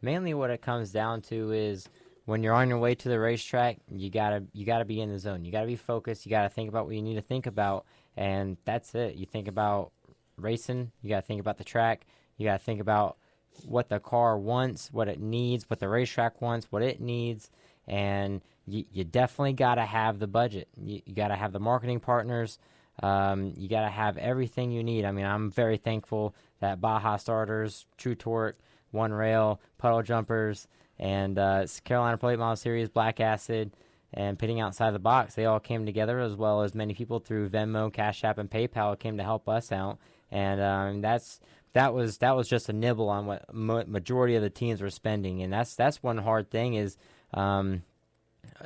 Mainly, what it comes down to is when you're on your way to the racetrack, you gotta you gotta be in the zone. You gotta be focused. You gotta think about what you need to think about, and that's it. You think about racing. You gotta think about the track. You gotta think about what the car wants, what it needs, what the racetrack wants, what it needs, and you, you definitely gotta have the budget. You, you gotta have the marketing partners. Um, you gotta have everything you need. I mean, I'm very thankful that Baja Starters, True Torque, One Rail, Puddle Jumpers and uh, Carolina Plate Model Series, Black Acid, and Pitting Outside the Box. They all came together, as well as many people through Venmo, Cash App, and PayPal came to help us out. And um, that's that was that was just a nibble on what ma- majority of the teams were spending, and that's that's one hard thing is um,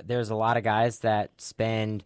there's a lot of guys that spend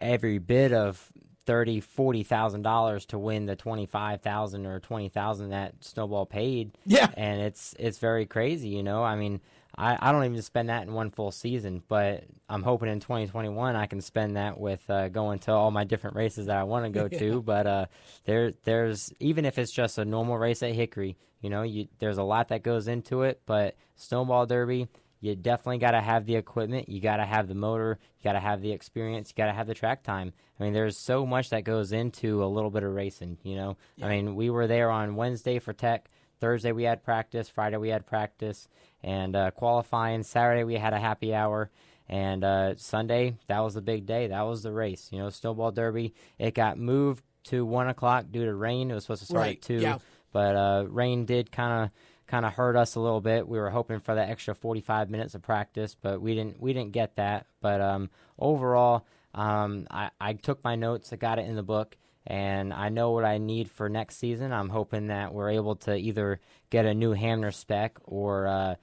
every bit of thirty, forty thousand dollars to win the twenty five thousand or twenty thousand that Snowball paid. Yeah, and it's it's very crazy. You know, I mean, I, I don't even spend that in one full season, but I'm hoping in 2021 I can spend that with uh, going to all my different races that I want to go [LAUGHS] yeah. to. But uh, there there's even if it's just a normal race at Hickory, you know, you, there's a lot that goes into it. But Snowball Derby you definitely got to have the equipment. You got to have the motor. You got to have the experience. You got to have the track time. I mean, there's so much that goes into a little bit of racing. You know, yeah. I mean, we were there on Wednesday for tech. Thursday we had practice. Friday we had practice and uh, qualifying. Saturday we had a happy hour. And uh, Sunday, that was the big day. That was the race. You know, Snowball Derby. It got moved to one o'clock due to rain. It was supposed to start right. at two, yeah. but uh, rain did kind of kind of hurt us a little bit. We were hoping for that extra 45 minutes of practice, but we didn't we didn't get that. But um, overall, um, I, I took my notes, I got it in the book, and I know what I need for next season. I'm hoping that we're able to either get a new Hamner spec or uh,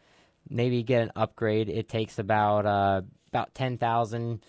maybe get an upgrade. It takes about uh, about 10,000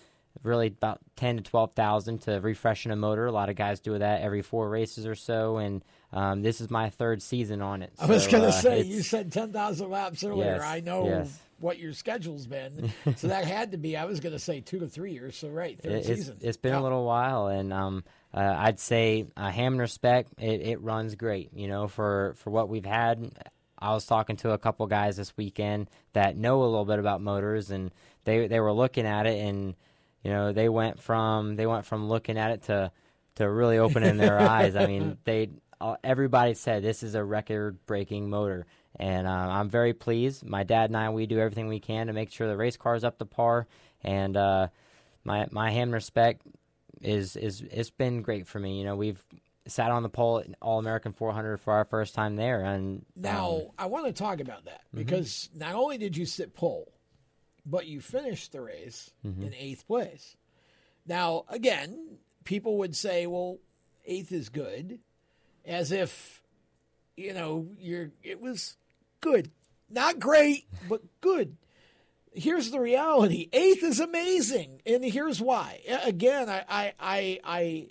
really about 10 to 12,000 to refreshen a motor. A lot of guys do that every four races or so, and um, this is my third season on it. I was going to uh, say, you said 10,000 laps earlier. Yes, I know yes. what your schedule's been. [LAUGHS] so that had to be, I was going to say two to three years. So, right, third It- it's, season. it's been a little while, and um, uh, I'd say a Hamner spec it, it runs great. You know, for for what we've had. I was talking to a couple guys this weekend that know a little bit about motors, and they they were looking at it, and you know they went from they went from looking at it to to really opening their [LAUGHS] eyes. I mean, they uh, everybody said this is a record breaking motor, and uh, I'm very pleased. My dad and I we do everything we can to make sure the race car is up to par, and uh, my my Hamner spec is is it's been great for me. You know, we've sat on the pole at All American 400 for our first time there, and Now, um, I want to talk about that Mhm. because not only did you sit pole, but you finished the race Mhm. in eighth place. Now, again, people would say, well, eighth is good, as if, you know, you're, it was good. Not great, but good. Here's the reality eighth is amazing. And here's why. Again, I, I, I, I,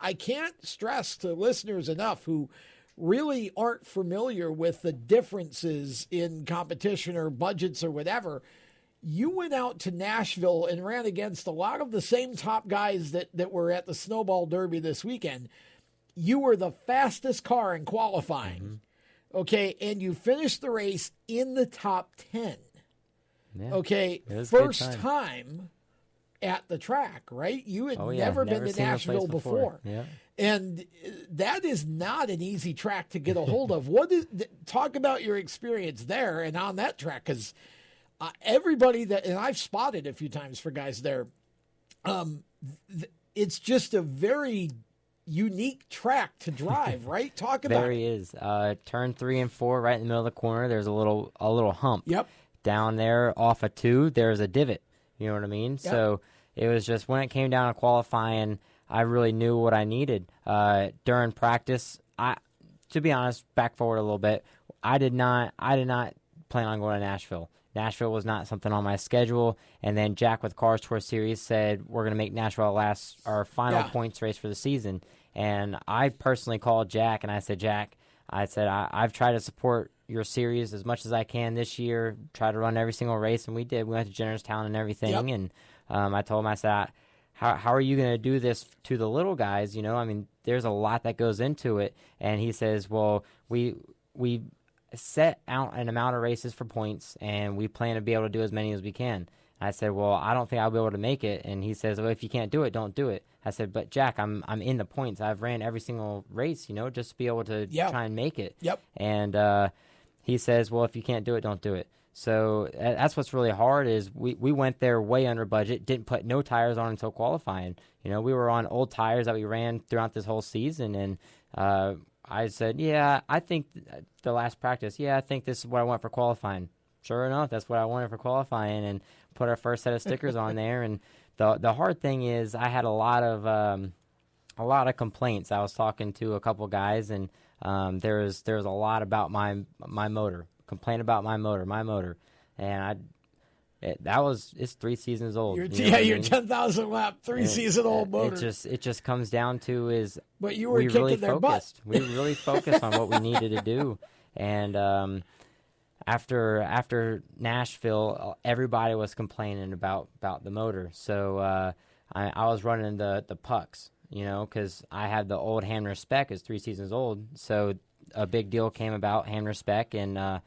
I can't stress to listeners enough who really aren't familiar with the differences in competition or budgets or whatever. You went out to Nashville and ran against a lot of the same top guys that, that were at the Snowball Derby this weekend. You were the fastest car in qualifying. Okay. And you finished the race in the top 10. Yeah. Okay. It was a good First time. time at the track, right? You had Oh, yeah. never, Never been to seen the place Nashville before. before. Yeah. And uh, that is not an easy track to get a hold of. What is talk about your experience there and on that track cuz uh, everybody that and I've spotted a few times for guys there um th- it's just a very unique track to drive, [LAUGHS] right? Talk about There it. he is. Uh, turn three and four, right in the middle of the corner. There's a little a little hump. Yep. Down there, off of two, there's a divot. You know what I mean? So it was just when it came down to qualifying, I really knew what I needed. Uh, during practice, I, to be honest, back forward a little bit, I did not, I did not plan on going to Nashville. Nashville was not something on my schedule. And then Jack with Cars Tour Series said we're going to make Nashville our last our final Yeah. points race for the season. And I personally called Jack and I said, Jack, I said I, I've tried to support your series as much as I can this year. Try to run every single race, and we did. We went to Jennerstown and everything, Yep. and um, I told him I said. How, how are you going to do this to the little guys? You know, I mean, there's a lot that goes into it. And he says, well, we we set out an amount of races for points, and we plan to be able to do as many as we can. I said, well, I don't think I'll be able to make it. And he says, well, if you can't do it, don't do it. I said, but Jack, I'm I'm in the points. I've ran every single race, you know, just to be able to Yeah. try and make it. Yep. And uh, he says, well, if you can't do it, don't do it. So that's what's really hard is we, we went there way under budget, didn't put no tires on until qualifying. You know, we were on old tires that we ran throughout this whole season, and uh, I said, yeah, I think the last practice, yeah, I think this is what I want for qualifying. Sure enough, that's what I wanted for qualifying, and put our first set of stickers on [LAUGHS] there. And the the hard thing is, I had a lot of um, a lot of complaints. I was talking to a couple guys, and um, there was there was a lot about my my motor, complain about my motor, my motor, and I. It, that was it's three seasons old. Your, you [LAUGHS] know yeah, what I your mean? ten thousand lap, three It- season old motor. It just it just comes down to is But you were we really kicking their butt. focused. we really focused on what we needed to do, and um, after after Nashville, uh, everybody was complaining about about the motor. So uh, I, I was running the the pucks, you know, because I had the old Hamner spec is three seasons old. So a big deal came about Hamner spec, and uh,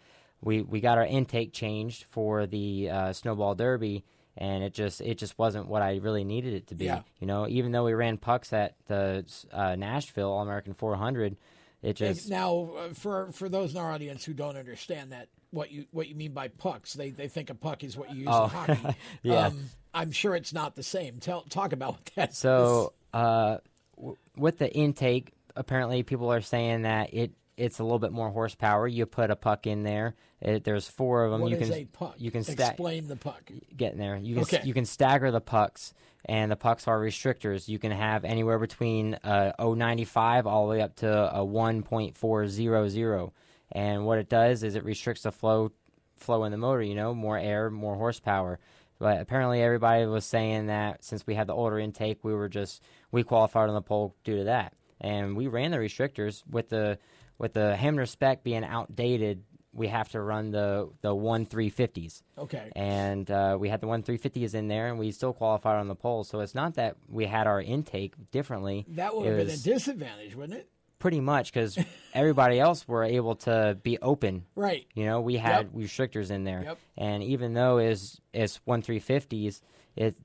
we we got our intake changed for the uh, Snowball Derby. And it just it just wasn't what I really needed it to be. Yeah. You know, even though we ran pucks at the uh, Nashville All American 400, it just now, uh, for for those in our audience who don't understand that, what you what you mean by pucks, they they think a puck is what you use Oh, in hockey. [LAUGHS] yeah. Um, I'm sure it's not the same. Tell talk about what [LAUGHS] that. So, uh, w- with the intake, apparently people are saying that it it's a little bit more horsepower. You put a puck in there. It, there's four of them. What you is can a puck? you can sta- explain the puck. get in there. You can Okay. you can stagger the pucks, and the pucks are restrictors. You can have anywhere between uh, 0.95 all the way up to a 1.400. And what it does is it restricts the flow flow in the motor. You know, more air, more horsepower. But apparently, everybody was saying that since we had the older intake, we were just we qualified on the pole due to that, and we ran the restrictors with the with the Hamner spec being outdated. We have to run the the one three fifties Okay. and uh, we had the one 350s in there, and we still qualified on the pole. So it's not that we had our intake differently. That would It have been a disadvantage, wouldn't it? pretty much because [LAUGHS] everybody else were able to be open. Right. You know, we had Yep. restrictors in there, Yep. and even though it's it's one 350s, it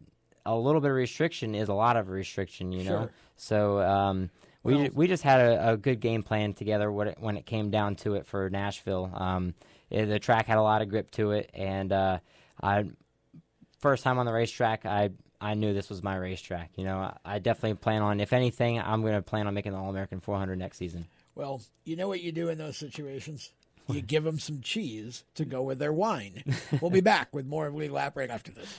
a little bit of restriction is a lot of restriction. You know, Sure. so. Um, we, Well- we just had a, a good game plan together when it, when it came down to it for Nashville. Um, eh, the track had a lot of grip to it, and uh, I first time on the racetrack, I I knew this was my racetrack. You know, I, I definitely plan on, if anything, I'm going to plan on making the All American 400 next season. Well, you know what you do in those situations? [LAUGHS] You give them some cheese to go with their wine. [LAUGHS] we'll be back with more of Lead Lap right after this.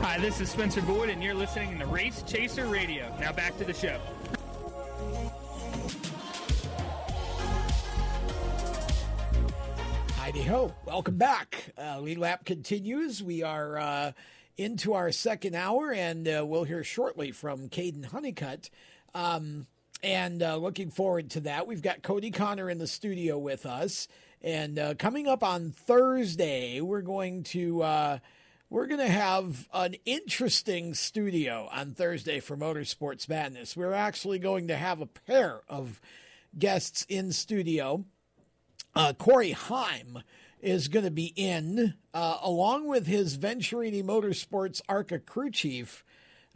Hi, this is Spencer Boyd, and you're listening to Race Chaser Radio. Now back to the show. Heidi ho. Welcome back. Uh, Lead Lap continues. We are uh, into our second hour, and uh, we'll hear shortly from Kaden Honeycutt. Um, and uh, looking forward to that. We've got Kodie Conner in the studio with us. And uh, coming up on Thursday, we're going to. We're going to have an interesting studio on Thursday for Motorsports Madness. We're actually going to have a pair of guests in studio. Uh, Corey Heim is going to be in, uh, along with his Venturini Motorsports ARCA crew chief,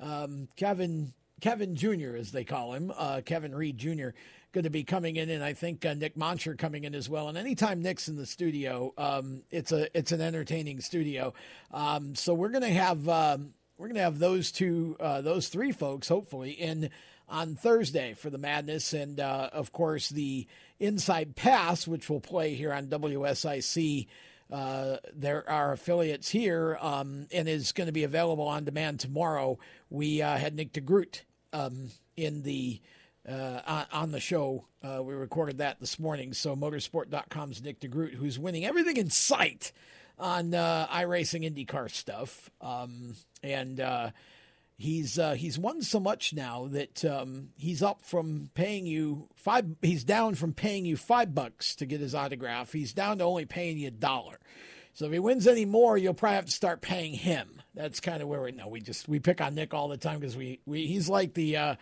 um, Kevin Kevin Jr., as they call him, uh, Kevin Reed Jr., going to be coming in, and I think uh, Nick Moncher coming in as well. And anytime Nick's in the studio, um, it's a it's an entertaining studio. Um, so we're going to have um, we're going to have those two uh, those three folks hopefully in on Thursday for the madness, and uh, of course the Inside Pass, which will play here on WSIC. Uh, there are affiliates here um, and is going to be available on demand tomorrow. We uh, had Nick DeGroot um, in the uh, on the show. Uh, we recorded that this morning. So motorsport.com's Nick DeGroot, who's winning everything in sight on uh, iRacing IndyCar stuff. Um, and uh, he's uh, he's won so much now that um, he's up from paying you five. He's down from paying you five bucks to get his autograph. He's down to only paying you a dollar. So if he wins any more, you'll probably have to start paying him. That's kind of where we know. We just we pick on Nick all the time because we, we he's like the uh,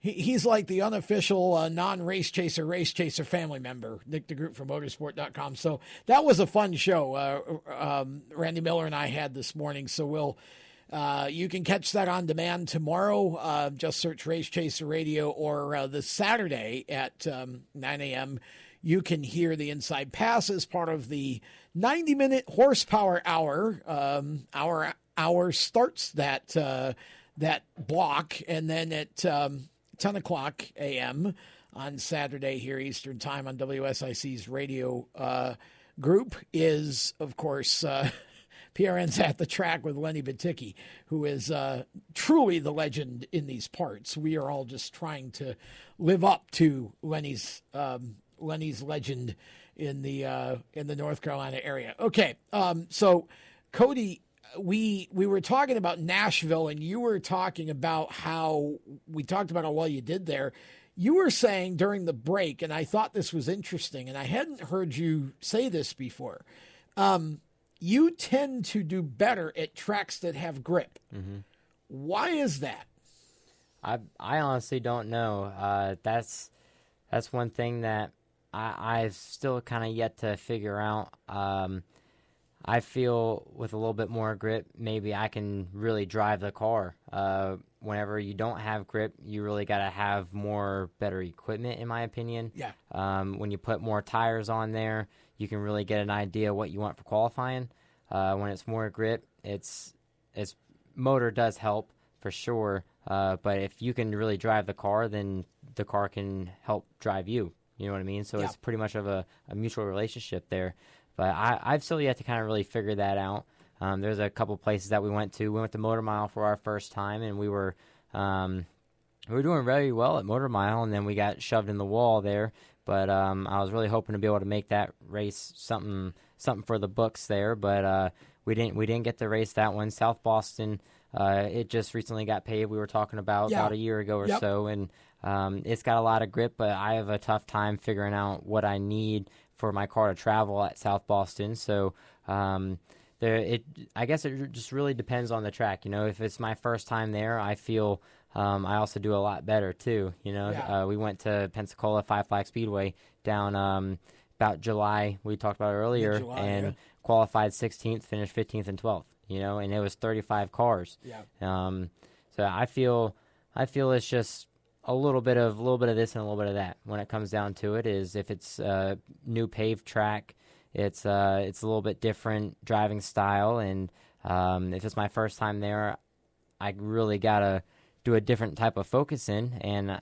he, he's like the unofficial uh, non race chaser race chaser family member. Nick DeGroot from Motorsport.com. So that was a fun show. Uh, um, Randy Miller and I had this morning. So we'll. Uh, you can catch that on demand tomorrow. Uh, just search Race Chaser Radio or uh, this Saturday at um, 9 a.m. You can hear the Inside Pass as part of the 90 minute horsepower hour. Um, our hour starts that uh, that block, and then at um, 10 o'clock a.m. on Saturday here Eastern Time on WSIC's radio uh, group is, of course. Uh, [LAUGHS] PRN's at the track with Lenny Baticki, who is uh, truly the legend in these parts. We are all just trying to live up to Lenny's um, Lenny's legend in the uh, in the North Carolina area. Okay, um, so Kodie, we we were talking about Nashville, and you were talking about how we talked about how well you did there. You were saying during the break, and I thought this was interesting, and I hadn't heard you say this before. Um, you tend to do better at tracks that have grip. Mm-hmm. Why is that? I I honestly don't know. Uh, that's that's one thing that I, I've still kind of yet to figure out. Um, I feel with a little bit more grip, maybe I can really drive the car. Uh, whenever you don't have grip, you really got to have more better equipment, in my opinion. Yeah. Um, when you put more tires on there, you can really get an idea what you want for qualifying. Uh, when it's more grip, it's it's motor does help for sure. Uh, but if you can really drive the car, then the car can help drive you You know what I mean? So Yeah. it's pretty much of a, a mutual relationship there. But I, I've still yet to kind of really figure that out. Um, there's a couple places that we went to. We went to Motor Mile for our first time, and we were um, we were doing very well at Motor Mile, and then we got shoved in the wall there. But um, I was really hoping to be able to make that race something something for the books there, but uh, we didn't we didn't get to race that one. South Boston, uh, it just recently got paved. We were talking about Yeah. about a year ago or Yep. so, and um, it's got a lot of grip. But I have a tough time figuring out what I need for my car to travel at South Boston. So. Um, there, it I guess it just really depends on the track. You know, if it's my first time there, I feel um, I also do a lot better too. You know, Yeah. uh, we went to Pensacola Five Flag Speedway down um, about July. We talked about earlier, Mid-July, and yeah. qualified 16th, finished 15th and 12th. You know, and it was 35 cars. Yeah. Um, so I feel I feel it's just a little bit of a little bit of this and a little bit of that when it comes down to it. Is if it's a new paved track, it's uh it's a little bit different driving style, and um, if it's my first time there, I really gotta do a different type of focusing, and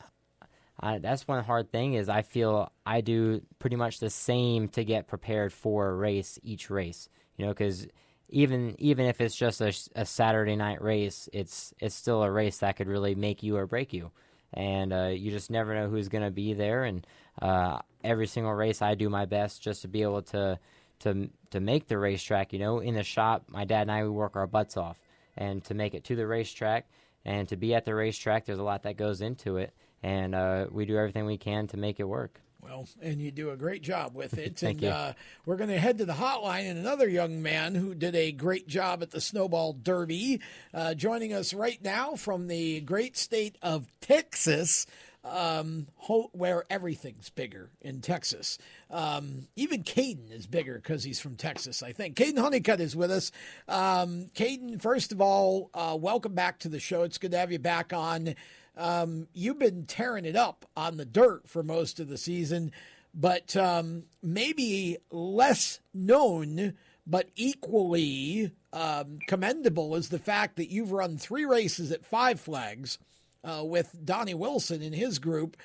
I, that's one hard thing is I feel I do pretty much the same to get prepared for a race each race. You know, because even even if it's just a, a Saturday night race, it's it's still a race that could really make you or break you, and uh, you just never know who's going to be there. And uh, every single race, I do my best just to be able to to to make the racetrack. You know, in the shop, my dad and I we work our butts off, and to make it to the racetrack and to be at the racetrack, there's a lot that goes into it, and uh, we do everything we can to make it work. Well, and you do a great job with it. [LAUGHS] Thank and you. Uh, we're going to head to the hotline, and another young man who did a great job at the Snowball Derby, uh, joining us right now from the great state of Texas, um, ho- where everything's bigger in Texas. Um, even Kaden is bigger because he's from Texas, I think. Kaden Honeycutt is with us. Um, Kaden, first of all, uh, welcome back to the show. It's good to have you back on. Um, you've been tearing it up on the dirt for most of the season, but um, maybe less known, but equally um, commendable is the fact that you've run three races at Five Flags uh, with Donnie Wilson in his group,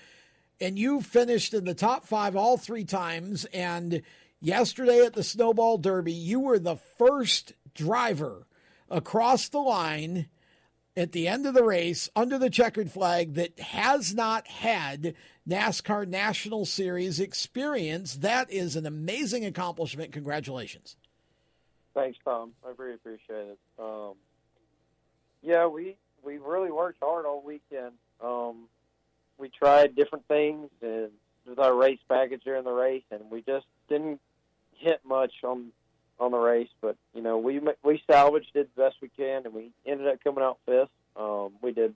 and you finished in the top five all three times. And yesterday at the Snowball Derby, you were the first driver across the line at the end of the race under the checkered flag that has not had NASCAR National Series experience. That is an amazing accomplishment. Congratulations. Thanks, Tom. I really appreciate it. Um, yeah, we we really worked hard all weekend. Um, we tried different things and with our race package during the race, and we just didn't hit much on on the race. But you know, we we salvaged it the best we can, and we ended up coming out fifth. Um, we did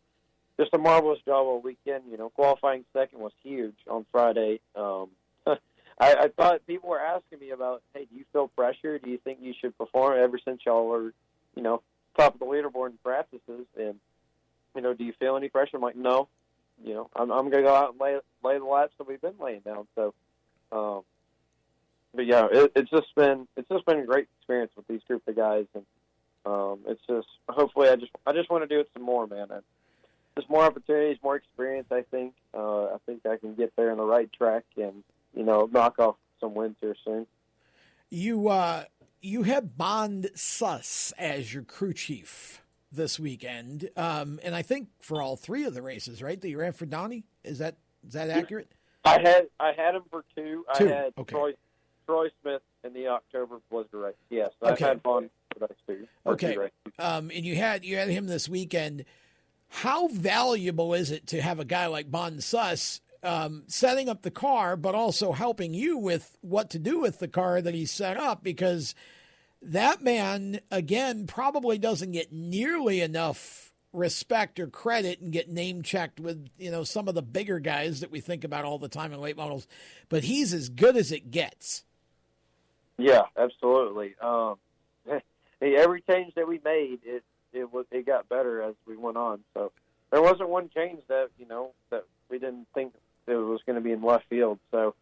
just a marvelous job all weekend. You know, qualifying second was huge on Friday. Um, [LAUGHS] I, I thought people were asking me about, hey, do you feel pressure? Do you think you should perform ever since y'all were, you know, top of the leaderboard in practices? And you know, do you feel any pressure? I'm like, no. You know, I'm I'm gonna go out and lay lay the laps that we've been laying down. So, um, but yeah, it, it's just been it's just been a great experience with these group of guys, and um, it's just hopefully I just I just want to do it some more, man. And just more opportunities, more experience. I think uh, I think I can get there on the right track and you know knock off some wins here soon. You uh, you had Bond Suss as your crew chief this weekend, um, and I think for all three of the races, right? That you ran for Donnie. Is that is that accurate? I had I had him for two. Two, I had okay. Troy Troy Smith in the October was the race. Yes, I had fun for those two. Okay, um, and you had you had him this weekend. How valuable is it to have a guy like Bond Suss um, setting up the car, but also helping you with what to do with the car that he set up? Because that man, again, probably doesn't get nearly enough respect or credit and get name checked with you know some of the bigger guys that we think about all the time in late models. But he's as good as it gets. Yeah, absolutely. Um, [LAUGHS] every change that we made, it it was it got better as we went on. So there wasn't one change that you know that we didn't think it was going to be in left field. So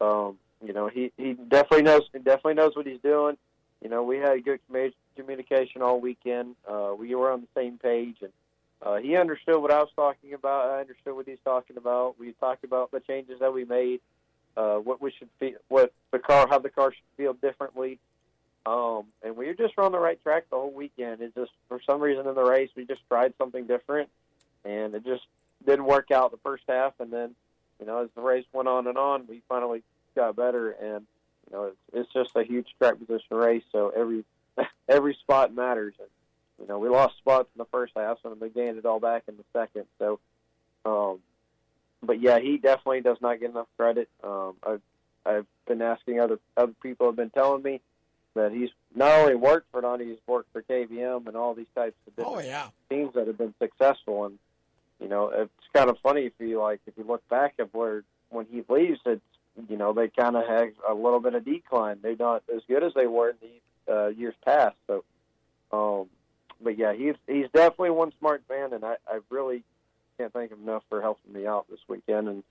um, you know he he definitely knows he definitely knows what he's doing. You know we had good commu- communication all weekend. Uh, we were on the same page and. Uh, he understood what I was talking about. I understood what he's talking about. We talked about the changes that we made, uh, what we should feel, what the car, how the car should feel differently. Um, and we were just on the right track the whole weekend. It just, for some reason in the race, we just tried something different, and it just didn't work out the first half. And then, you know, as the race went on and on, we finally got better. And you know, it's, it's just a huge track position race, so every [LAUGHS] every spot matters. And you know, we lost spots in the first half, and we gained it all back in the second. So, um, but yeah, he definitely does not get enough credit. Um, I've I've been asking other other people have been telling me that he's not only worked for Donnie, he's worked for KBM and all these types of different Oh, yeah. teams that have been successful. And you know, it's kind of funny if you like if you look back at where when he leaves, it's you know they kind of have a little bit of decline. They're not as good as they were in the uh, years past. So, um, but yeah, he's he's definitely one smart man, and I, I really can't thank him enough for helping me out this weekend and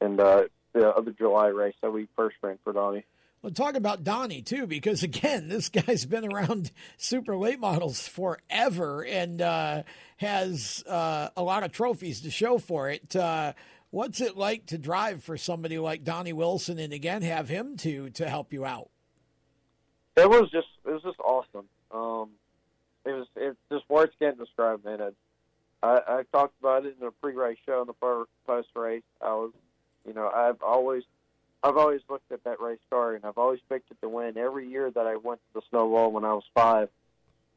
and uh, the other July race that we first ran for Donnie. Well, talk about Donnie too, because again, this guy's been around super late models forever and uh, has uh, a lot of trophies to show for it. Uh, what's it like to drive for somebody like Donnie Wilson, and again have him to to help you out? It was just it was just awesome. Um, it was it's just words can't describe, man. It, I, I talked about it in the pre-race show and the post race. I was, you know, I've always I've always looked at that race car and I've always picked it to win every year that I went to the snowball when I was five.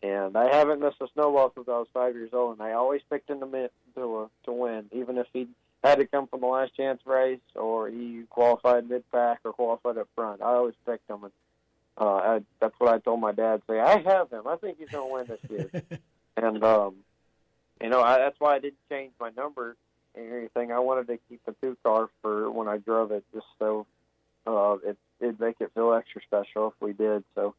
And I haven't missed a snowball since I was five years old, and I always picked him to to uh, to win, even if he had to come from the last chance race or he qualified mid pack or qualified up front. I always picked him, and uh, I, that's what I told my dad. Say, I have him. I think he's going to win this year. [LAUGHS] and um, you know, I, that's why I didn't change my number or anything. I wanted to keep the two car for when I drove it, just so uh, it it'd make it feel extra special if we did. So,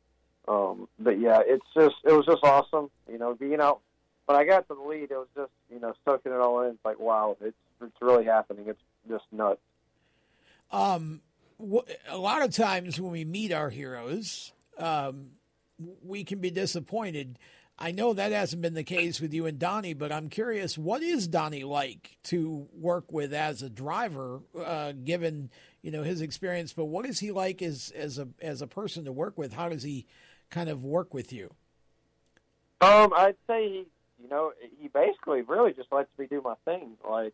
um, but yeah, it's just it was just awesome. You know, being out when I got to the lead, it was just you know soaking it all in. It's like wow, it's it's really happening. It's just nuts. Um, a lot of times when we meet our heroes, um, we can be disappointed. I know that hasn't been the case with you and Donnie, but I'm curious, what is Donnie like to work with as a driver, uh, given you know his experience? But what is he like as as a as a person to work with? How does he kind of work with you? Um, I'd say he, you know, he basically really just lets me do my thing. Like,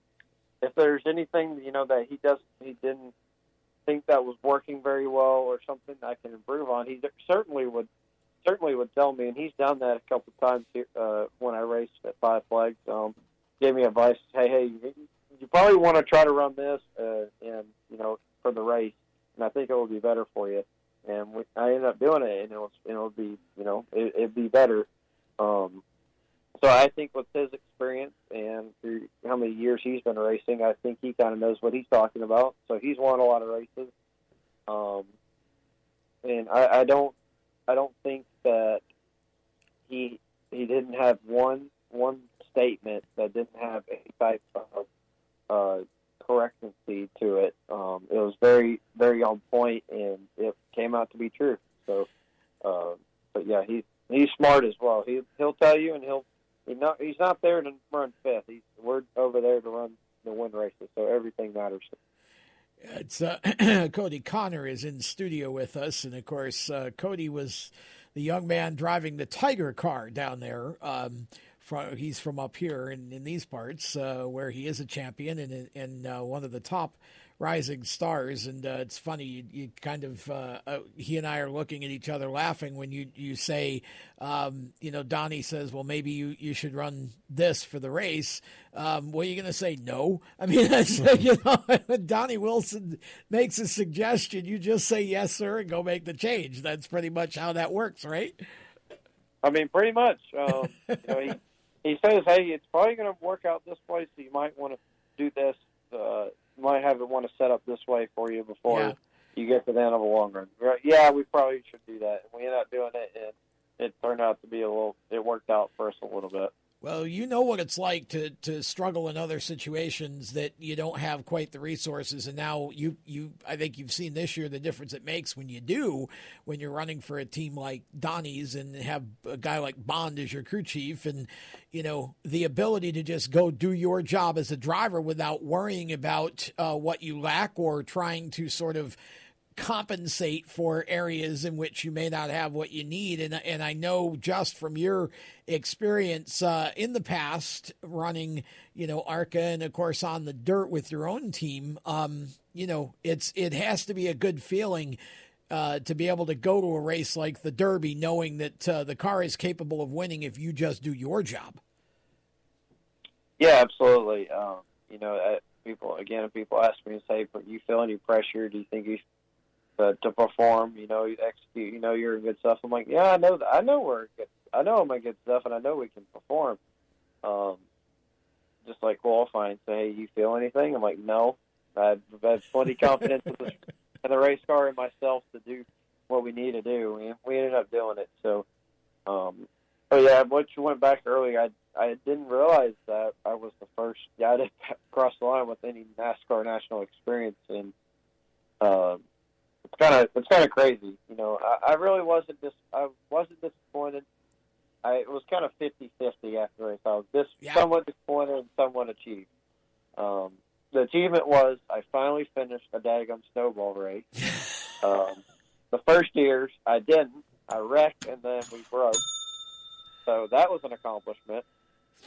if there's anything you know that he does, he didn't think that was working very well or something I can improve on, he certainly would certainly would tell me, and he's done that a couple of times here, uh, when I raced at Five Flags. Um, gave me advice, hey, hey, you probably want to try to run this, uh, and you know, for the race, and I think it will be better for you. And we, I ended up doing it, and it was, it'll be, you know, it, it'd be better. Um, so I think with his experience and through how many years he's been racing, I think he kind of knows what he's talking about. So he's won a lot of races. Um, and I, I don't, I don't think that he he didn't have one one statement that didn't have any type of uh, correctancy to it. Um, it was very very on point, and it came out to be true. So, uh, but yeah, he's he's smart as well. He he'll tell you, and he'll he not he's not there to run fifth. He's we're over there to run the win races. So everything matters. It's uh, [CLEARS THROAT] Kodie Conner is in studio with us, and of course, uh, Kodie was the young man driving the Tiger car down there. Um, from, he's from up here in, in these parts, uh, where he is a champion and, and uh, one of the top rising stars. And uh, it's funny, you, you kind of uh, uh, he and I are looking at each other laughing when you you say, um, you know, Donnie says, well, maybe you you should run this for the race. Um, what are you going to say? No. I mean, [LAUGHS] that's, you know, [LAUGHS] when Donnie Wilson makes a suggestion, you just say yes, sir, and go make the change. That's pretty much how that works, right? I mean, pretty much. Um, you know, he he says, "Hey, it's probably going to work out this way, so you might want to do this. Uh, you might have it want to set up this way for you before Yeah. you get to the end of a long run." Right? Yeah, we probably should do that. And we end up doing it, and it turned out to be a little. It worked out for us a little bit. Well, you know what it's like to, to struggle in other situations that you don't have quite the resources, and now you you I think you've seen this year the difference it makes when you do when you're running for a team like Donnie's and have a guy like Bond as your crew chief, and you know the ability to just go do your job as a driver without worrying about uh, what you lack or trying to sort of compensate for areas in which you may not have what you need. And and I know just from your experience uh, in the past running, you know, ARCA and of course on the dirt with your own team, um, you know, it's it has to be a good feeling. Uh, to be able to go to a race like the Derby, knowing that uh, the car is capable of winning if you just do your job. Yeah, absolutely. Um, you know, uh, people again, if people ask me, and say, "Are you feel any pressure? Do you think you to, to perform. You know, execute. You know, you're good stuff. I'm like, yeah, I know. I know we're good. I know I'm in good stuff, and I know we can perform. Um, just like qualifying, say, hey, you feel anything? I'm like, no. I've, I've plenty confidence in the, [LAUGHS] in the race car and myself to do what we need to do. We, we ended up doing it. So, um, but yeah, what you went back earlier, I I didn't realize that I was the first guy to [LAUGHS] cross the line with any NASCAR national experience, and uh, it's kind of it's kind of crazy. You know, I, I really wasn't dis I wasn't disappointed. I it was kind of 50-50 after the race. I was dis- Yeah. somewhat disappointed and somewhat achieved. Um, the achievement was I finally finished a daggum snowball race. [LAUGHS] um, the first years I didn't. I wrecked and then we broke. So that was an accomplishment.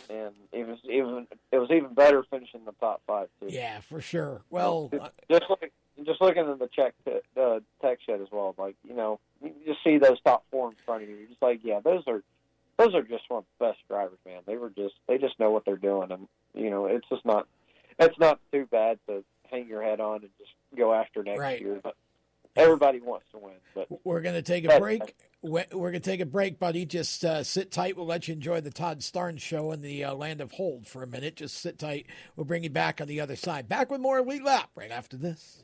And it was even it was even better finishing the top five too. Yeah, for sure. Well, uh, just look, just looking at the check uh, tech shed as well. Like you know, you just see those top four in front of you. You're just like, yeah, those are those are just one of the best drivers, man. They were just they just know what they're doing, and you know, it's just not it's not too bad to hang your head on and just go after next Right. year. But everybody wants to win. But We're going to take a break. We're going to take a break, buddy. Just uh, sit tight. We'll let you enjoy the Todd Starnes show in the uh, land of hold for a minute. Just sit tight. We'll bring you back on the other side. Back with more Lead Lap right after this.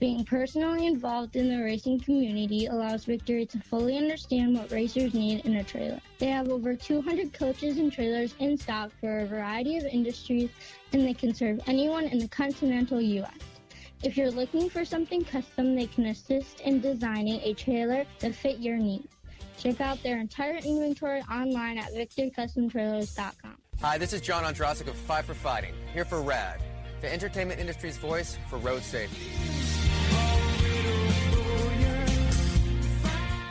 Being personally involved in the racing community allows Victory to fully understand what racers need in a trailer. They have over 200 coaches and trailers in stock for a variety of industries, and they can serve anyone in the continental U.S. If you're looking for something custom, they can assist in designing a trailer to fit your needs. Check out their entire inventory online at victorycustomtrailers.com. Hi, this is John Ondrasik of Five for Fighting, here for RAD, the entertainment industry's voice for road safety.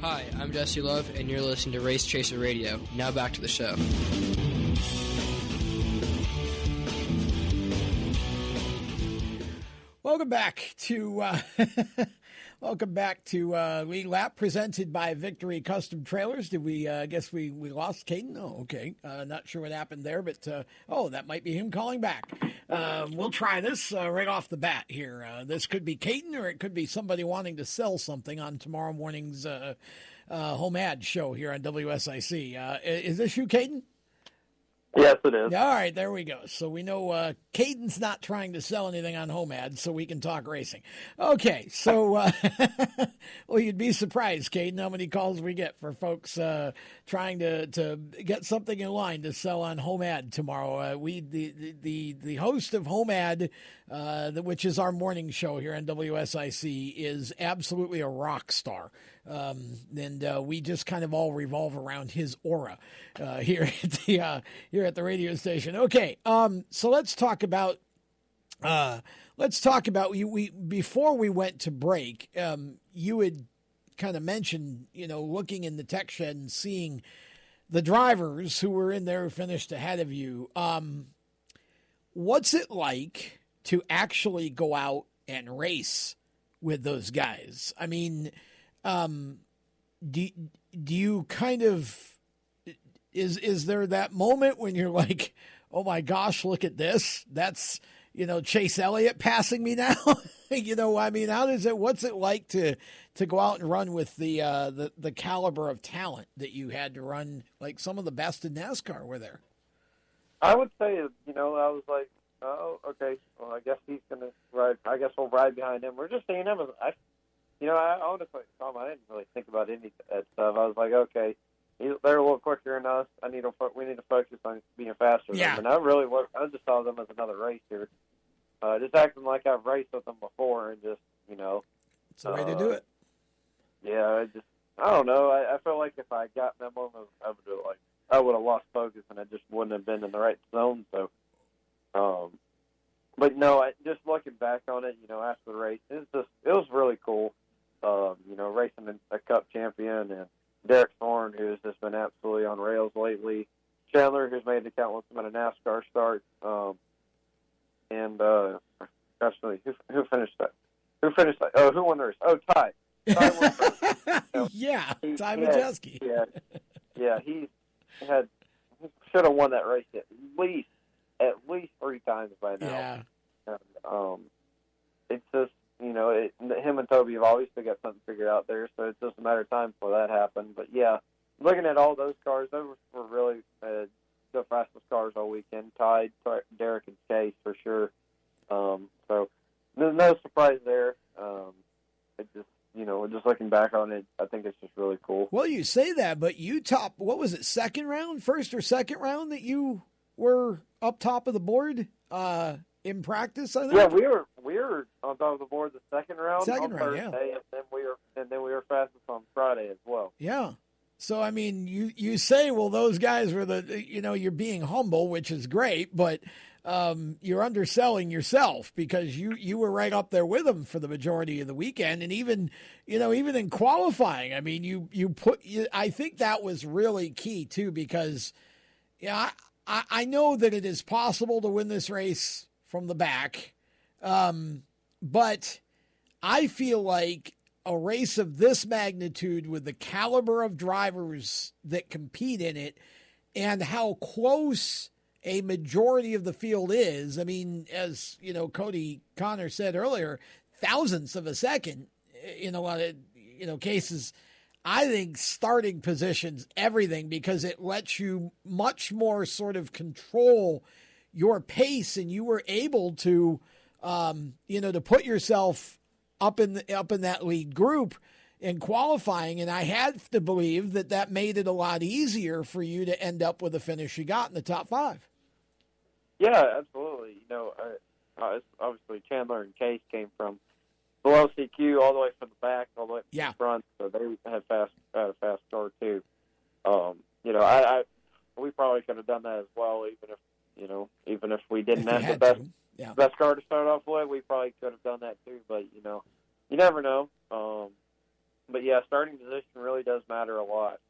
Hi, I'm Jesse Love, and you're listening to Race Chaser Radio. Now back to the show. Welcome back to uh, [LAUGHS] welcome back to uh, Lead Lap presented by Victory Custom Trailers. Did we? Uh, guess we we lost Kaden. Oh, okay. Uh, not sure what happened there, but uh, oh, that might be him calling back. Um, we'll try this uh, right off the bat here. Uh, this could be Kaden, or it could be somebody wanting to sell something on tomorrow morning's home ad show here on WSIC. Is this you, Kaden? Yes, it is. All right, there we go. So we know uh, Kaden's not trying to sell anything on home ads, so we can talk racing. Okay, so [LAUGHS] uh, [LAUGHS] well, you'd be surprised, Kaden, how many calls we get for folks uh, trying to, to get something in line to sell on home ad tomorrow. Uh, we the, the the the host of home ad, uh, which is our morning show here on WSIC, is absolutely a rock star. Um, and uh, we just kind of all revolve around his aura uh, [LAUGHS] here at the uh, here at the radio station. Okay, um, so let's talk about uh, let's talk about we, we before we went to break. Um, you had kind of mentioned, you know, looking in the tech shed and seeing the drivers who were in there finished ahead of you. Um, what's it like to actually go out and race with those guys? I mean, um, do do you kind of is is there that moment when you're like, oh my gosh, look at this? That's you know Chase Elliott passing me now. [LAUGHS] you know, I mean, how does it? What's it like to to go out and run with the uh, the the caliber of talent that you had to run? Like some of the best in NASCAR were there. I would say, you know, I was like, oh, okay. Well, I guess he's gonna ride. I guess we'll ride behind him. We're just seeing him. as I, you know, I honestly, Tom, I didn't really think about any of that stuff. I was like, okay, he's, they're a little quicker than us. I need to. fo- We need to focus on being faster. Yeah. Than them. And I really was. I just saw them as another racer. Uh, just acting like I've raced with them before, and just you know. It's the way to do it. Yeah, I just I don't know. I, I felt like if I got them on, I would have like I would have lost focus and I just wouldn't have been in the right zone. So, um, but no, I, just looking back on it, you know, after the race, it's just it was really cool. Um, you know, racing a Cup champion and Derek Thorn, who's just been absolutely on rails lately. Chandler, who's made the countless amount of NASCAR starts, um, and uh, gosh, who, who finished that? Who finished that? Oh, who won the race? Oh, Ty. Ty won first. [LAUGHS] yeah, He- Ty Majeski. Yeah, yeah, he had he should have won that race at least at least three times by now. Yeah. And, um, it's just you know, it, him and Toby have obviously got something figured out there, so it's just a matter of time before that happened. But yeah, looking at all those cars, those were really uh, the fastest cars all weekend. Ty- Derek, and Chase for sure. Um, so there's no surprise there. Um, it just you know, just looking back on it, I think it's just really cool. Well, you say that, but you top what was it, second round, first or second round that you were up top of the board uh, in practice? I think. Yeah, we were we were on top of the board the second round Second on round, yeah. And then we were and then we were fastest on Friday as well. Yeah. So I mean, you you say, well, those guys were the, you know, you're being humble, which is great, but um, you're underselling yourself because you you were right up there with them for the majority of the weekend, and even you know even in qualifying, I mean, you you put, you, I think that was really key too because, yeah, I, I know that it is possible to win this race from the back, um, but I feel like a race of this magnitude with the caliber of drivers that compete in it and how close a majority of the field is. I mean, as you know, Kodie Conner said earlier, thousandths of a second in a lot of you know cases. I think starting positions everything because it lets you much more sort of control your pace, and you were able to, um, you know, to put yourself up in the, up in that lead group. in qualifying, and I have to believe that that made it a lot easier for you to end up with the finish you got in the top five. Yeah, absolutely. You know, obviously Chandler and Case came from below CQ all the way from the back, all the way to yeah. the front, so they had fast had a fast start too. Um, you know, I, I we probably could have done that as well, even if you know, even if we didn't if have the best yeah. best car to start off with, we probably could have done that too. But you know, you never know. Um, but yeah, starting position really does matter a lot.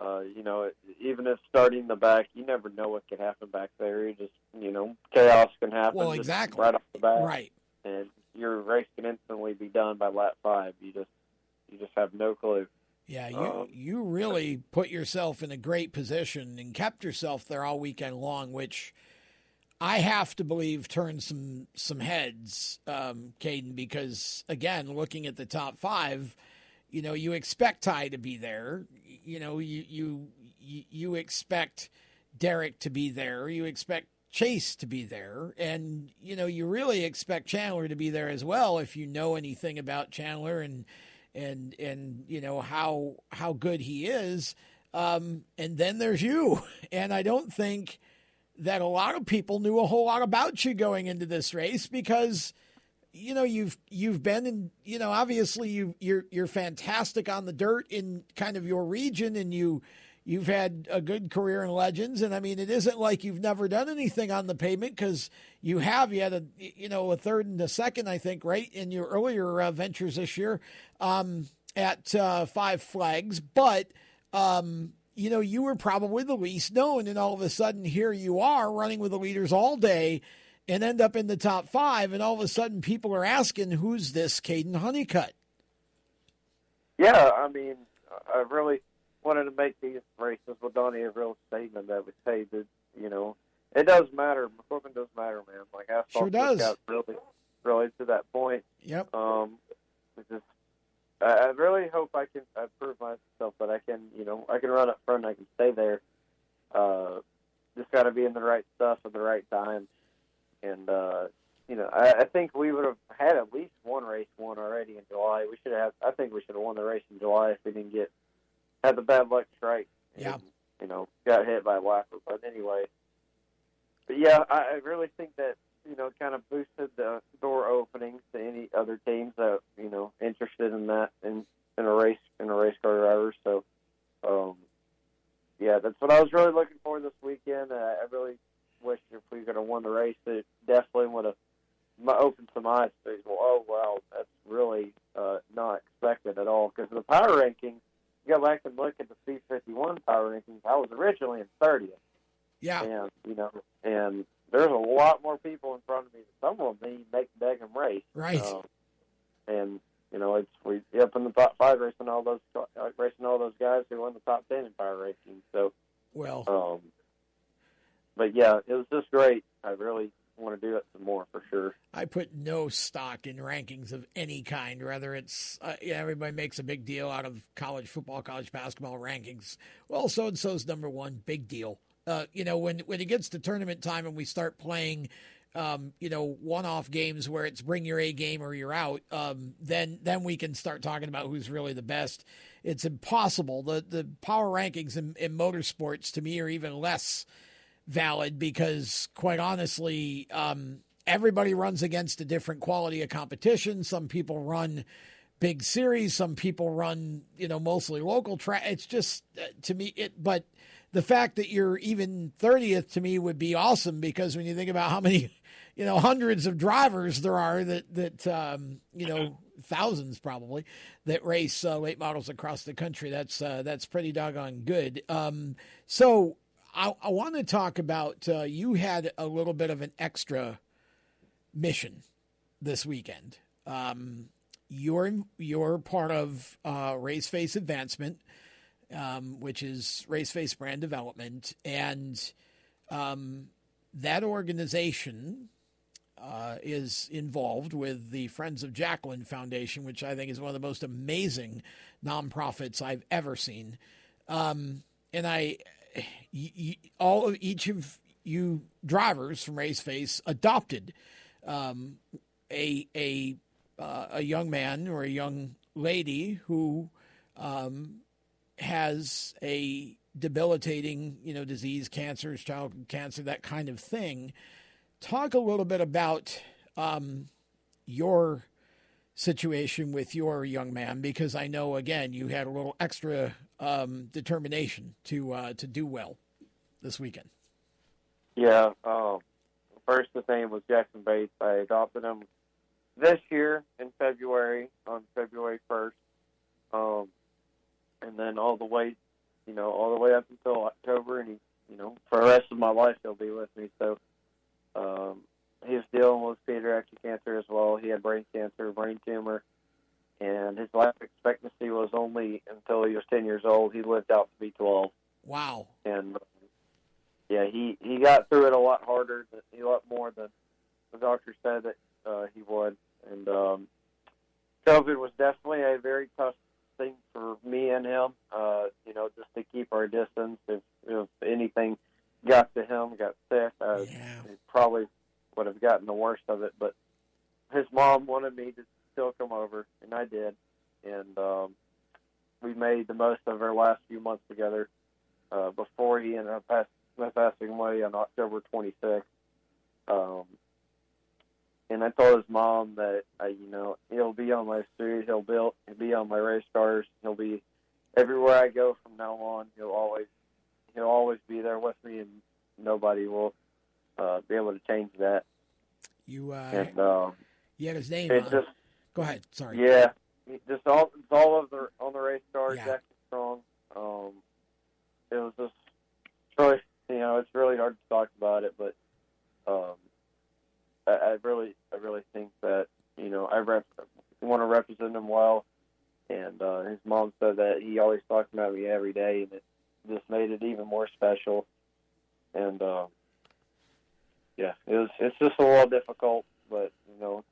Uh, you know, even if starting the back, you never know what could happen back there. You just, you know, chaos can happen. Well, exactly. right off the bat, Right. And your race can instantly be done by lap five. You just, you just have no clue. Yeah, you Um, you really put yourself in a great position and kept yourself there all weekend long, which I have to believe turned some some heads, um, Kaden, because again, looking at the top five, you know, you expect Ty to be there. You know, you you you, you expect Derek to be there. You expect Chase to be there, and you know, you really expect Chandler to be there as well if you know anything about Chandler and and and you know how how good he is. Um, and then there's you, [LAUGHS] and I don't think that a lot of people knew a whole lot about you going into this race because you know you've you've been in you know obviously you you're you're fantastic on the dirt in kind of your region and you you've had a good career in legends and I mean it isn't like you've never done anything on the pavement cuz you have you had a you know a third and a second I think right in your earlier uh, ventures this year um, at uh, Five Flags but um, you know you were probably the least known and all of a sudden here you are running with the leaders all day and end up in the top five, and all of a sudden people are asking, "Who's this Kaden Honeycutt?" Yeah, I mean, I really wanted to make these races with Donnie a real statement that would say that you know it does matter. Equipment does matter, man. Like asphalt Sure does. got really, really to that point. Yep. Um, just, I I really hope I can I prove myself that I can, you know, I can run up front. I can stay there. Uh, just got to be in the right stuff at the right time. And uh, you know, I, I think we would have had at least one race won already in July. We should have. I think we should have won the race in July if we didn't get had the bad luck strike. And, Yeah. You know, got hit by a whopper. But anyway, but yeah, I, really think that you know kind of boosted the door openings to any other teams that you know interested in that in in a race in a race car driver. So, um, yeah, that's what I was really looking for this weekend. Uh, I really wish if we could have won the race, it definitely would have opened some eyes. To go, oh wow, that's really uh, not expected at all. Because the power rankings, you go back and look at the Speed51 power rankings. I was originally in 30th. Yeah. And you know, and there's a lot more people in front of me. Some of them they make the daggum race. Right. Um, and you know, it's we up in the top five racing all those racing all those guys who won the top ten in fire racing. So, well, um, but yeah, it was just great. I really want to do it some more for sure. I put no stock in rankings of any kind. Whether it's uh, yeah, everybody makes a big deal out of college football, college basketball rankings. Well, so and so's number one, big deal. Uh, you know, when when it gets to tournament time and we start playing, um, you know, one-off games where it's bring your A game or you're out, um, then then we can start talking about who's really the best. It's impossible. The the power rankings in, in motorsports to me are even less valid because, quite honestly, um, everybody runs against a different quality of competition. Some people run big series, some people run, you know, mostly local track. It's just uh, to me it, but the fact that you're even 30th to me would be awesome because when you think about how many, [LAUGHS] you know, hundreds of drivers there are that that um, you know thousands probably that race uh, late models across the country. That's uh, that's pretty doggone good. Um, so I, I want to talk about uh, you had a little bit of an extra mission this weekend. Um, you're you're part of uh, Race Face Advancement, um, which is Race Face Brand Development, and um, that organization uh, is involved with the Friends of Jacqueline Foundation, which I think is one of the most amazing nonprofits I've ever seen. Um, and I, y- y- all of each of you drivers from Race Face adopted um, a a uh, a young man or a young lady who um, has a debilitating, you know, disease, cancers, childhood cancer, that kind of thing. Talk a little bit about um, your situation with your young man, because I know again you had a little extra um, determination to uh, to do well this weekend. Yeah. Um, first, the name was Jackson Bates. I adopted him this year in February, on February 1st. Um, and then all the way, you know, all the way up until October. And he, you know, for the rest of my life, he'll be with me. So um, he was dealing with pediatric cancer as well. He had brain cancer, brain tumor. And his life expectancy was only until he was 10 years old. He lived out to be 12. Wow. And yeah, he he got through it a lot harder, a lot more than the doctor said that uh, he would. And um, COVID was definitely a very tough thing for me and him. Uh, you know, just to keep our distance. If if anything got to him, got sick, uh, yeah. he probably would have gotten the worst of it. But his mom wanted me to still come over, and I did. And um, we made the most of our last few months together. Uh, before he ended up passing passing away on October 26th. Um, and I told his mom that I, you know he'll be on my street, he'll be he'll be on my race cars, he'll be everywhere I go from now on. He'll always he'll always be there with me, and nobody will uh, be able to change that. You uh, and um, you had his name. it on- just Go ahead. Sorry. yeah, just all it's all of the on the race cars. Yeah. Jackson Strong. Um, it was just really you know it's really hard to talk about it, but um, I, I really I really think that you know I want to represent him well, and uh, his mom said that he always talked about me every day, and it just made it even more special. And uh, yeah, it was it's just a little difficult, but you know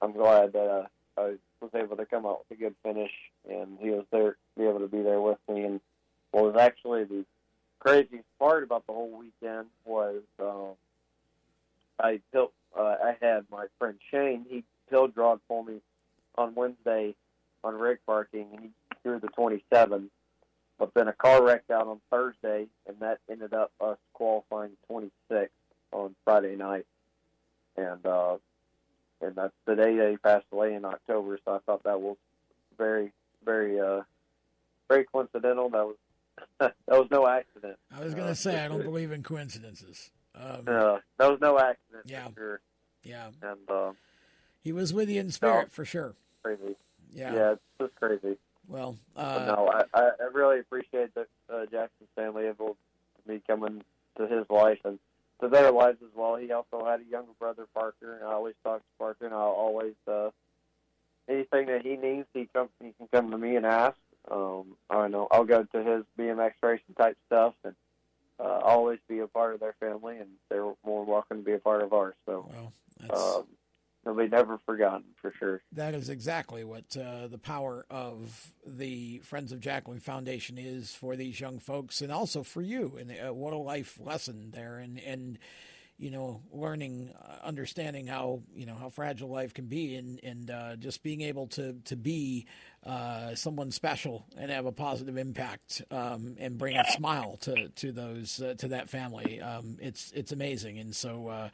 I'm glad that uh, I was able to come out with a good finish, and he was there, be able to be there with me. And what was actually the craziest part about the whole weekend was um, I built. Uh, I had my friend Shane. He pill drawed for me on Wednesday on rig parking, and he threw the 27. But then a car wrecked out on Thursday, and that ended up us qualifying 26 on Friday night. And uh, and that's the day that he passed away in October. So I thought that was very, very, uh, very coincidental. That was [LAUGHS] that was no accident. I was going to say I don't believe in coincidences. Um, Uh, that was no accident. Yeah. for sure. Yeah. And uh, he was with you in spirit for sure. crazy. Yeah. Yeah, it's just crazy. Well, uh, no, I, I I really appreciate that uh, Jackson's family able to be coming to his life and to their lives as well. He also had a younger brother, Parker, and I always talk to Parker, and I'll always uh, anything that he needs, he come he can come to me and ask. Um, I don't know I'll go to his BMX racing type stuff, and uh, always be a part of their family, and they're more welcome to be a part of ours. So um, they'll be never forgotten for sure. That is exactly what uh, the power of the Friends of Jackson Foundation is for these young folks, and also for you. And uh, what a life lesson there, and and you know, learning, uh, understanding how you know how fragile life can be, and and uh, just being able to to be uh, someone special and have a positive impact um, and bring a smile to to those uh, to that family. Um, it's it's amazing, and so. Uh,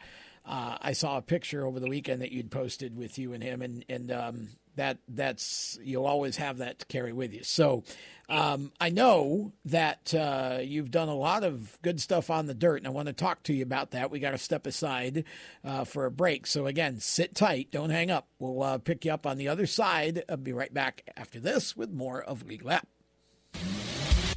uh, I saw a picture over the weekend that you'd posted with you and him, and and um, that that's you'll always have that to carry with you. So um, I know that uh, you've done a lot of good stuff on the dirt, and I want to talk to you about that. We got to step aside uh, for a break. So again, sit tight, don't hang up. We'll uh, pick you up on the other side. I'll be right back after this with more of Lead Lap.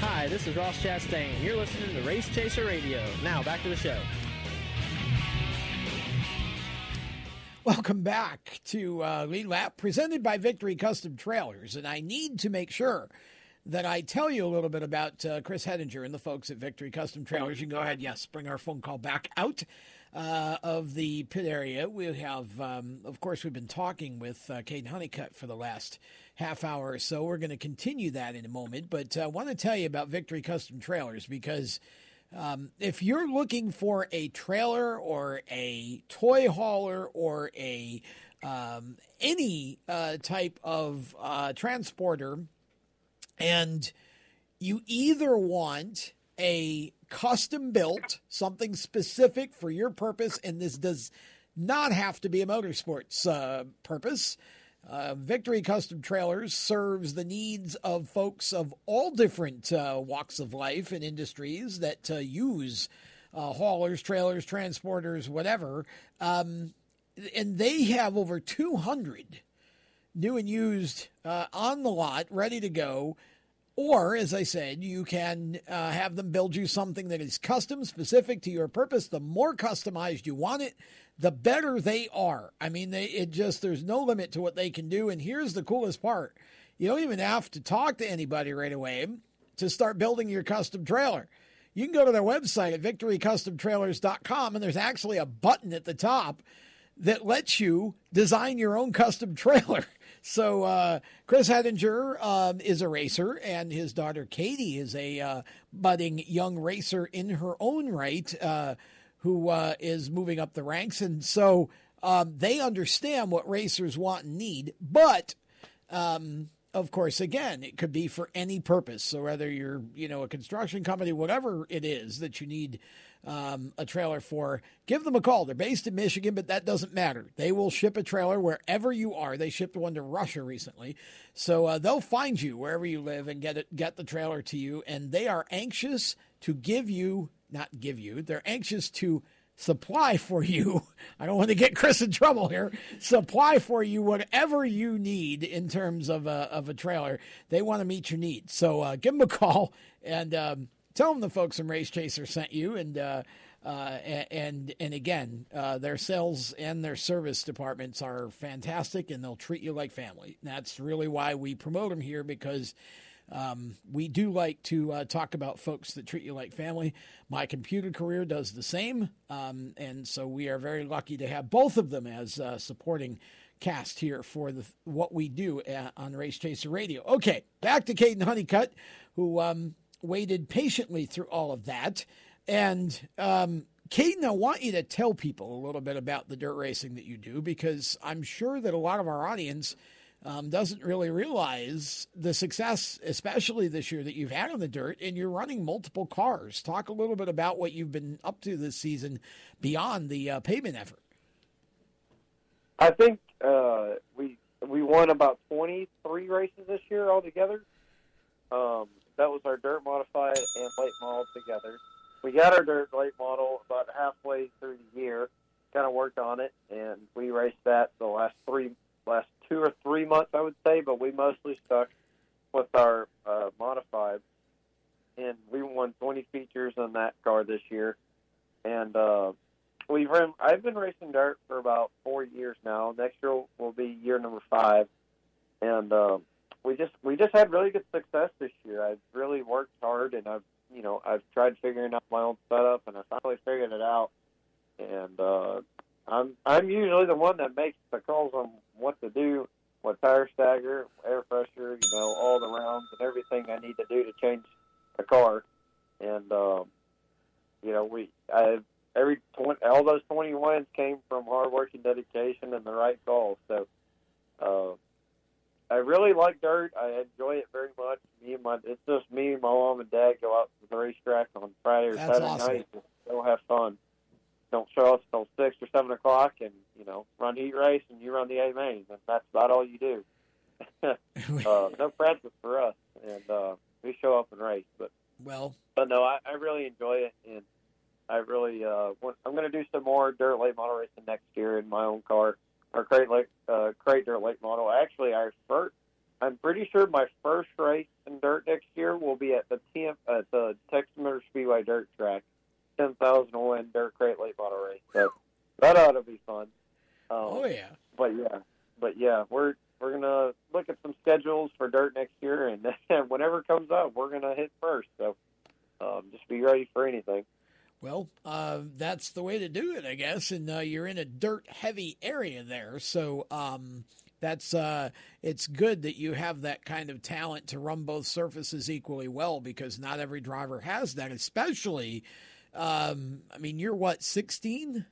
Hi, this is Ross Chastain. You're listening to Race Chaser Radio. Now, back to the show. Welcome back to uh, Lead Lap, presented by Victory Custom Trailers. And I need to make sure that I tell you a little bit about uh, Chris Hedinger and the folks at Victory Custom Trailers. You can go ahead, yes, bring our phone call back out uh, of the pit area. We have, um, of course, we've been talking with uh, Kaden Honeycutt for the last half hour or so. We're going to continue that in a moment, but uh, I want to tell you about Victory Custom Trailers because um, if you're looking for a trailer or a toy hauler or a um, any uh, type of uh, transporter, and you either want a custom built, something specific for your purpose, and this does not have to be a motorsports uh, purpose. Uh, Victory Custom Trailers serves the needs of folks of all different uh, walks of life and industries that uh, use uh, haulers, trailers, transporters, whatever. Um, and they have over 200 new and used uh, on the lot, ready to go. Or, as I said, you can uh, have them build you something that is custom, specific to your purpose. The more customized you want it, the better they are. I mean, they it just there's no limit to what they can do. And here's the coolest part: you don't even have to talk to anybody right away to start building your custom trailer. You can go to their website at victorycustomtrailers.com, and there's actually a button at the top that lets you design your own custom trailer. [LAUGHS] So uh, Chris Hedinger um, is a racer, and his daughter Katie is a uh, budding young racer in her own right, uh, who uh, is moving up the ranks, and so um, they understand what racers want and need. But um, of course, again, it could be for any purpose. So whether you're, you know, a construction company, whatever it is that you need um, a trailer for, give them a call. They're based in Michigan, but that doesn't matter. They will ship a trailer wherever you are. They shipped one to Russia recently, so uh, they'll find you wherever you live and get it, get the trailer to you. And they are anxious to give you, not give you, they're anxious to supply for you. [LAUGHS] I don't want to get Chris in trouble here. Supply for you whatever you need in terms of a, of a trailer. They want to meet your needs. So uh, give them a call and um, tell them the folks from Race Chaser sent you. And uh, uh, and and again, uh, their sales and their service departments are fantastic, and they'll treat you like family. That's really why we promote them here because um, we do like to uh, talk about folks that treat you like family. My computer career does the same, um, and so we are very lucky to have both of them as uh, supporting cast here for the what we do uh, on Race Chaser Radio. Okay, back to Kaden Honeycutt, who um, waited patiently through all of that. And um, Kaden, I want you to tell people a little bit about the dirt racing that you do because I'm sure that a lot of our audience um, doesn't really realize the success, especially this year, that you've had on the dirt, and you're running multiple cars. Talk a little bit about what you've been up to this season beyond the uh, pavement effort. I think uh, we we won about 23 races this year altogether. Um, that was our dirt modified and late model together we got our dirt late model about halfway through the year. Kind of worked on it, and we raced that the last three, last two or three months, I would say. But we mostly stuck with our uh, modified, and we won 20 features on that car this year. And uh, we've run. I've been racing dirt for about four years now. Next year will be year number five, and uh, we just we just had really good success this year. I've really worked hard, and I've you know, I've tried figuring out my own setup, and I finally figured it out. And uh, I'm I'm usually the one that makes the calls on what to do, what tire stagger, air pressure, you know, all the rounds and everything I need to do to change a car. And um, you know, we I every 20, all those 20 wins came from hard work and dedication and the right calls. So. Uh, I really like dirt. I enjoy it very much. Me and my it's just me my mom and dad go out to the racetrack on Friday or That's Saturday awesome. night and go have fun. Don't show up until six or seven o'clock, and you know run the heat race and you run the A main, and that's about all you do. [LAUGHS] uh, no practice for us, and uh, we show up and race. But well, but no, I, I really enjoy it, and I really uh, want, I'm going to do some more dirt late model racing next year in my own car our crate lake uh, crate dirt late model. Actually, our first, I'm pretty sure my first race in dirt next year will be at the TM, at the Texas Motor Speedway dirt track, ten thousand win dirt crate late model race. So that ought to be fun. Um, oh yeah. But yeah, but yeah, we're we're gonna look at some schedules for dirt next year, [LAUGHS] and whenever it comes up, we're gonna hit first. So um, just be ready for anything. Well, uh, that's the way to do it, I guess. And uh, you're in a dirt heavy area there, so um, that's uh, it's good that you have that kind of talent to run both surfaces equally well because not every driver has that. Especially, um, I mean, you're what 16.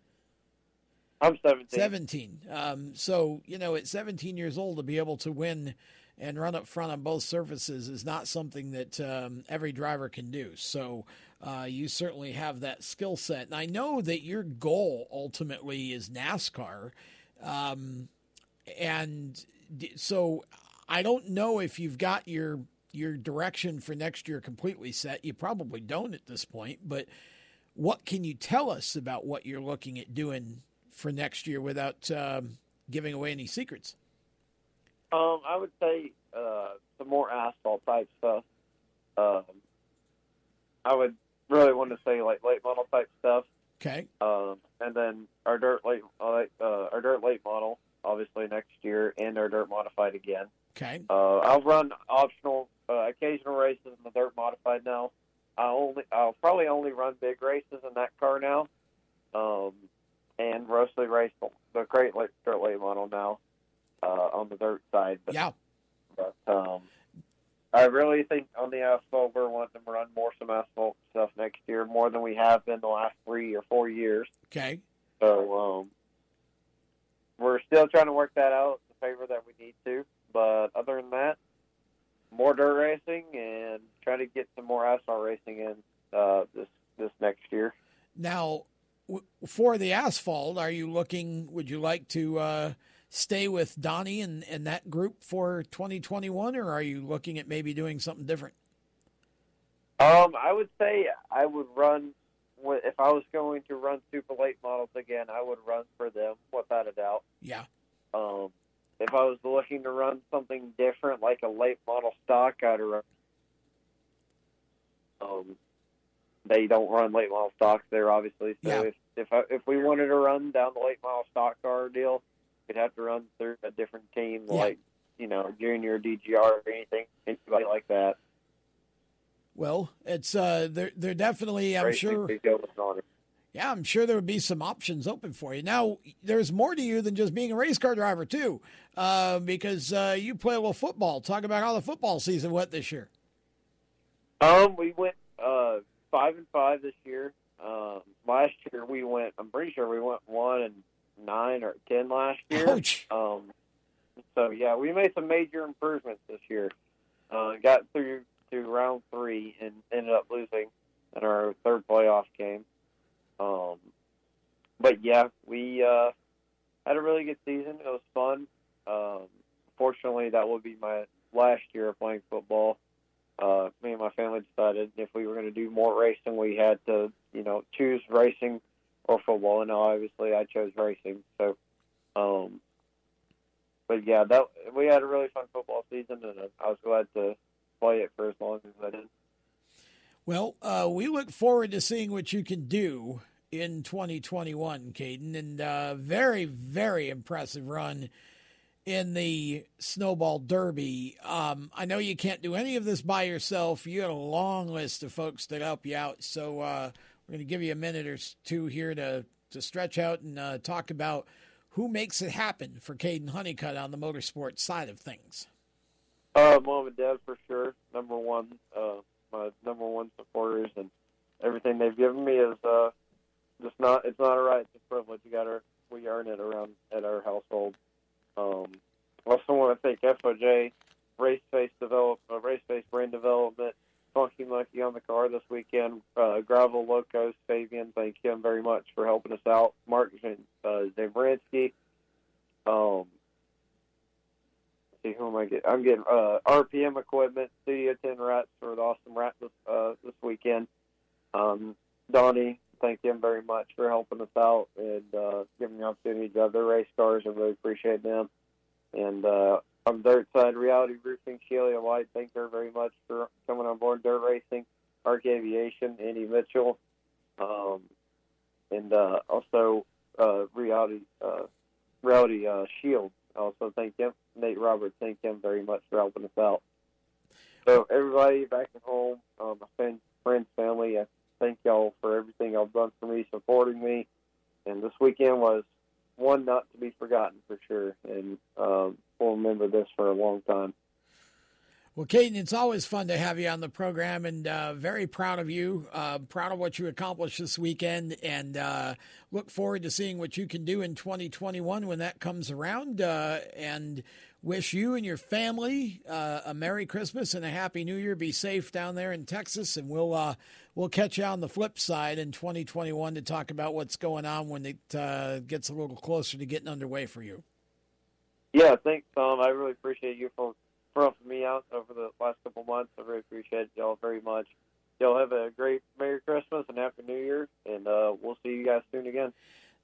I'm 17. 17. Um, so, you know, at 17 years old to be able to win and run up front on both surfaces is not something that um, every driver can do. So, uh, you certainly have that skill set. And I know that your goal ultimately is NASCAR. Um, and so I don't know if you've got your your direction for next year completely set. You probably don't at this point, but what can you tell us about what you're looking at doing for next year without um, giving away any secrets? Um, I would say uh, some more asphalt type stuff. Um, I would really want to say like late model type stuff. Okay. Um, and then our dirt late, uh, our dirt late model, obviously next year, and our dirt modified again. Okay. Uh, I'll run optional, uh, occasional races in the dirt modified now. I only, I'll probably only run big races in that car now, um, and mostly race the, the crate dirt late model now uh, on the dirt side. But, yeah. But um, I really think on the asphalt we're wanting to run more some asphalt stuff next year, more than we have been the last three or four years. Okay. So um, we're still trying to work that out the favor that we need to. But other than that, more dirt racing and try to get some more asphalt racing in uh, this this next year. Now, w- for the asphalt, are you looking? Would you like to uh, stay with Donnie and, and that group for 2021, or are you looking at maybe doing something different? Um, I would say I would run if I was going to run super late models again, I would run for them without a doubt. Yeah. Um, if I was looking to run something different, like a late model stock, I'd run. Um, they don't run late model stocks there, obviously. So Yeah. if if I, if we wanted to run down the late model stock car deal, we'd have to run through a different team, Yeah. like you know, junior DGR or anything, anybody like that. Well, it's uh, they're they're definitely. I'm Racing sure. Could go with on it. Yeah, I'm sure there would be some options open for you. Now, there's more to you than just being a race car driver, too, uh, because uh, you play a little football. Talk about how the football season went this year. Um, we went uh five and five this year. Um, last year we went. I'm pretty sure we went one and nine or ten last year. Ouch. Um, so yeah, we made some major improvements this year. Uh, got through to round three and ended up losing in our third playoff game. Um, but yeah, we uh, had a really good season. It was fun. Um, fortunately, that will be my last year of playing football uh, me and my family decided if we were going to do more racing, we had to, you know, choose racing or football. And obviously, I chose racing. So, um, but yeah, that we had a really fun football season, and I was glad to play it for as long as I did. Well, uh, we look forward to seeing what you can do in 2021, Kaden, and uh, very, very impressive run in the Snowball Derby. Um, I know you can't do any of this by yourself. You had a long list of folks that help you out, so uh, we're going to give you a minute or two here to to stretch out and uh, talk about who makes it happen for Kaden Honeycutt on the motorsport side of things. Uh, mom and dad for sure. Number one, uh, my number one supporters, and everything they've given me is uh, just not. It's not a right. It's a privilege. You got to. We earn it around at our household. Um, also want to thank FOJ, Race Face Develop, uh, Race Face Brand Development, Funky Monkey on the car this weekend, uh, Gravel Locos, Fabian. Thank him very much for helping us out. Mark uh, Zabransky. Um, see who am I getting? I'm getting uh, RPM equipment, Studio Ten Rats for the awesome rat this uh, this weekend. Um, Donnie, thank him very much for helping us out and uh, giving the opportunity to their race cars. I really appreciate them. And uh, Dirt Side Reality Roofing, Sheila White, thank her very much for coming on board Dirt Racing. Arc Aviation, Andy Mitchell, um, and uh, also uh, Reality uh, Reality uh, Shield. Also, thank him, Nate Roberts. Thank him very much for helping us out. So, everybody back at home, um, my friends, friends, family, I thank y'all for everything y'all done for me, supporting me. And this weekend was one not to be forgotten for sure, and um, we'll remember this for a long time. Well, Kaden, it's always fun to have you on the program, and uh, very proud of you. Uh, proud of what you accomplished this weekend, and uh, look forward to seeing what you can do in 2021 when that comes around. Uh, and wish you and your family uh, a Merry Christmas and a Happy New Year. Be safe down there in Texas, and we'll uh, we'll catch you on the flip side in 2021 to talk about what's going on when it gets a little closer to getting underway for you. Yeah, thanks, Tom. I really appreciate you for for helping me out over the last couple months. I really appreciate y'all very much. Y'all have a great Merry Christmas and Happy New Year, and uh, we'll see you guys soon again.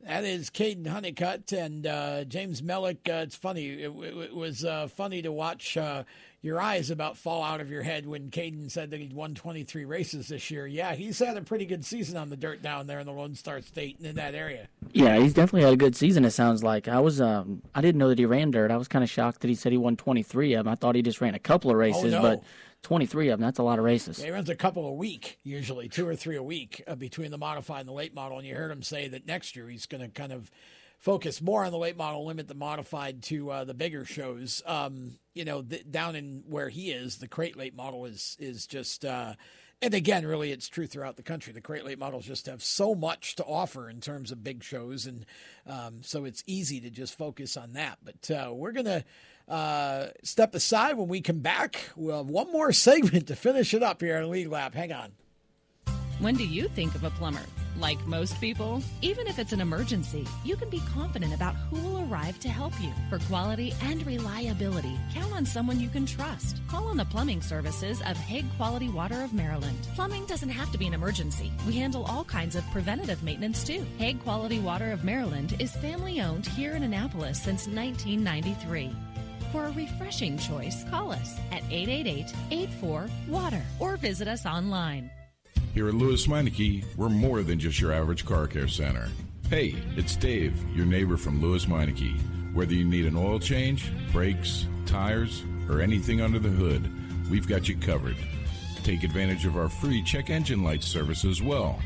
That is Kaden Honeycutt and uh, James Mellick. Uh, it's funny. It, it, it was uh, funny to watch uh, your eyes about fall out of your head when Kaden said that he'd won 23 races this year. Yeah, he's had a pretty good season on the dirt down there in the Lone Star State and in that area. Yeah, he's definitely had a good season. It sounds like. I was, um, I didn't know that he ran dirt. I was kind of shocked that he said he won 23 of them. I thought he just ran a couple of races, oh, no. but 23 of them, that's a lot of races. Yeah, he runs a couple a week, usually two or three a week uh, between the modified and the late model. And you heard him say that next year he's going to kind of focus more on the late model, limit the modified to uh, the bigger shows. Um, you know, th- down in where he is, the crate late model is is just. Uh, and again, really, it's true throughout the country. The crate late models just have so much to offer in terms of big shows, and um, so it's easy to just focus on that. But uh, we're gonna uh, step aside when we come back. We'll have one more [LAUGHS] segment to finish it up here on Lead Lap. Hang on. When do you think of a plumber? Like most people, even if it's an emergency, you can be confident about who will arrive to help you. For quality and reliability, count on someone you can trust. Call on the plumbing services of Hague Quality Water of Maryland. Plumbing doesn't have to be an emergency. We handle all kinds of preventative maintenance too. Hague Quality Water of Maryland is family owned here in Annapolis since 1993. For a refreshing choice, call us at 888 84 Water or visit us online. Here at Lewes Meineke, we're more than just your average car care center. Hey, it's Dave, your neighbor from Lewes Meineke. Whether you need an oil change, brakes, tires, or anything under the hood, we've got you covered. Take advantage of our free check engine light service as well.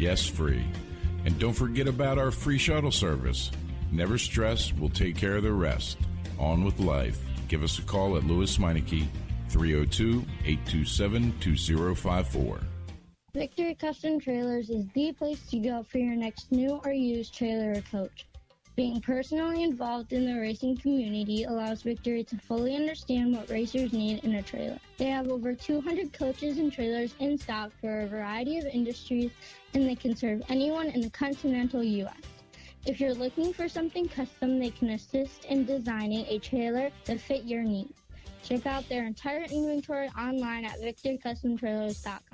Yes, free. And don't forget about our free shuttle service. Never stress, we'll take care of the rest. On with life. Give us a call at Lewes Meineke, 302 827 2054. Victory Custom Trailers is the place to go for your next new or used trailer or coach. Being personally involved in the racing community allows Victory to fully understand what racers need in a trailer. They have over 200 coaches and trailers in stock for a variety of industries, and they can serve anyone in the continental U.S. If you're looking for something custom, they can assist in designing a trailer to fit your needs. Check out their entire inventory online at victorycustomtrailers.com.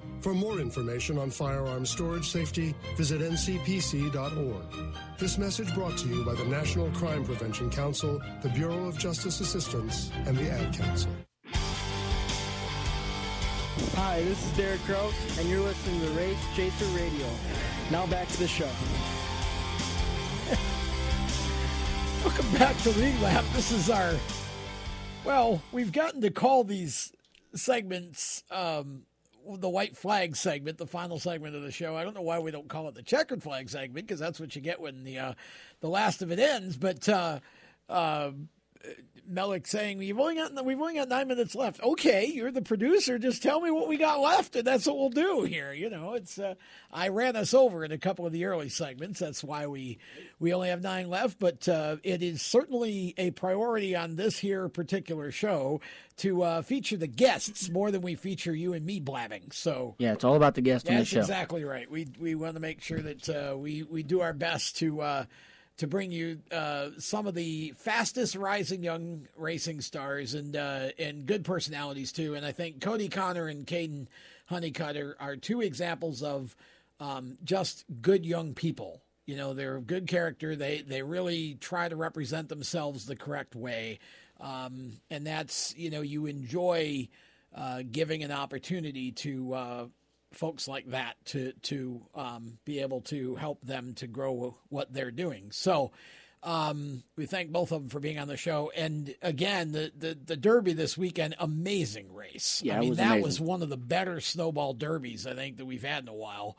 For more information on firearm storage safety, visit ncpc.org. This message brought to you by the National Crime Prevention Council, the Bureau of Justice Assistance, and the Ad Council. Hi, this is Derek Kraus, and you're listening to Race Chaser Radio. Now back to the show. [LAUGHS] Welcome back to Lead Lap. This is our. Well, we've gotten to call these segments um, the white flag segment, the final segment of the show. I don't know why we don't call it the checkered flag segment because that's what you get when the uh, the last of it ends. But uh, Melik saying we've only got we've only got nine minutes left. Okay, you're the producer. Just tell me what we got left, and that's what we'll do here. You know, it's uh, I ran us over in a couple of the early segments. That's why we we only have nine left. But uh, it is certainly a priority on this here particular show to uh, feature the guests more than we feature you and me blabbing. So yeah, it's all about the guests on the that's show. exactly right. We we want to make sure that uh, we we do our best to uh, to bring you uh, some of the fastest rising young racing stars and uh, and good personalities too. And I think Kodie Conner and Kaden Honeycutt are, two examples of um, just good young people. You know, they're good character. They they really try to represent themselves the correct way, um, and that's you know you enjoy uh, giving an opportunity to uh, folks like that to to um, be able to help them to grow what they're doing. So um, we thank both of them for being on the show. And again, the the, the Derby this weekend, amazing race. Yeah, I mean was that amazing. was one of the better snowball derbies I think that we've had in a while.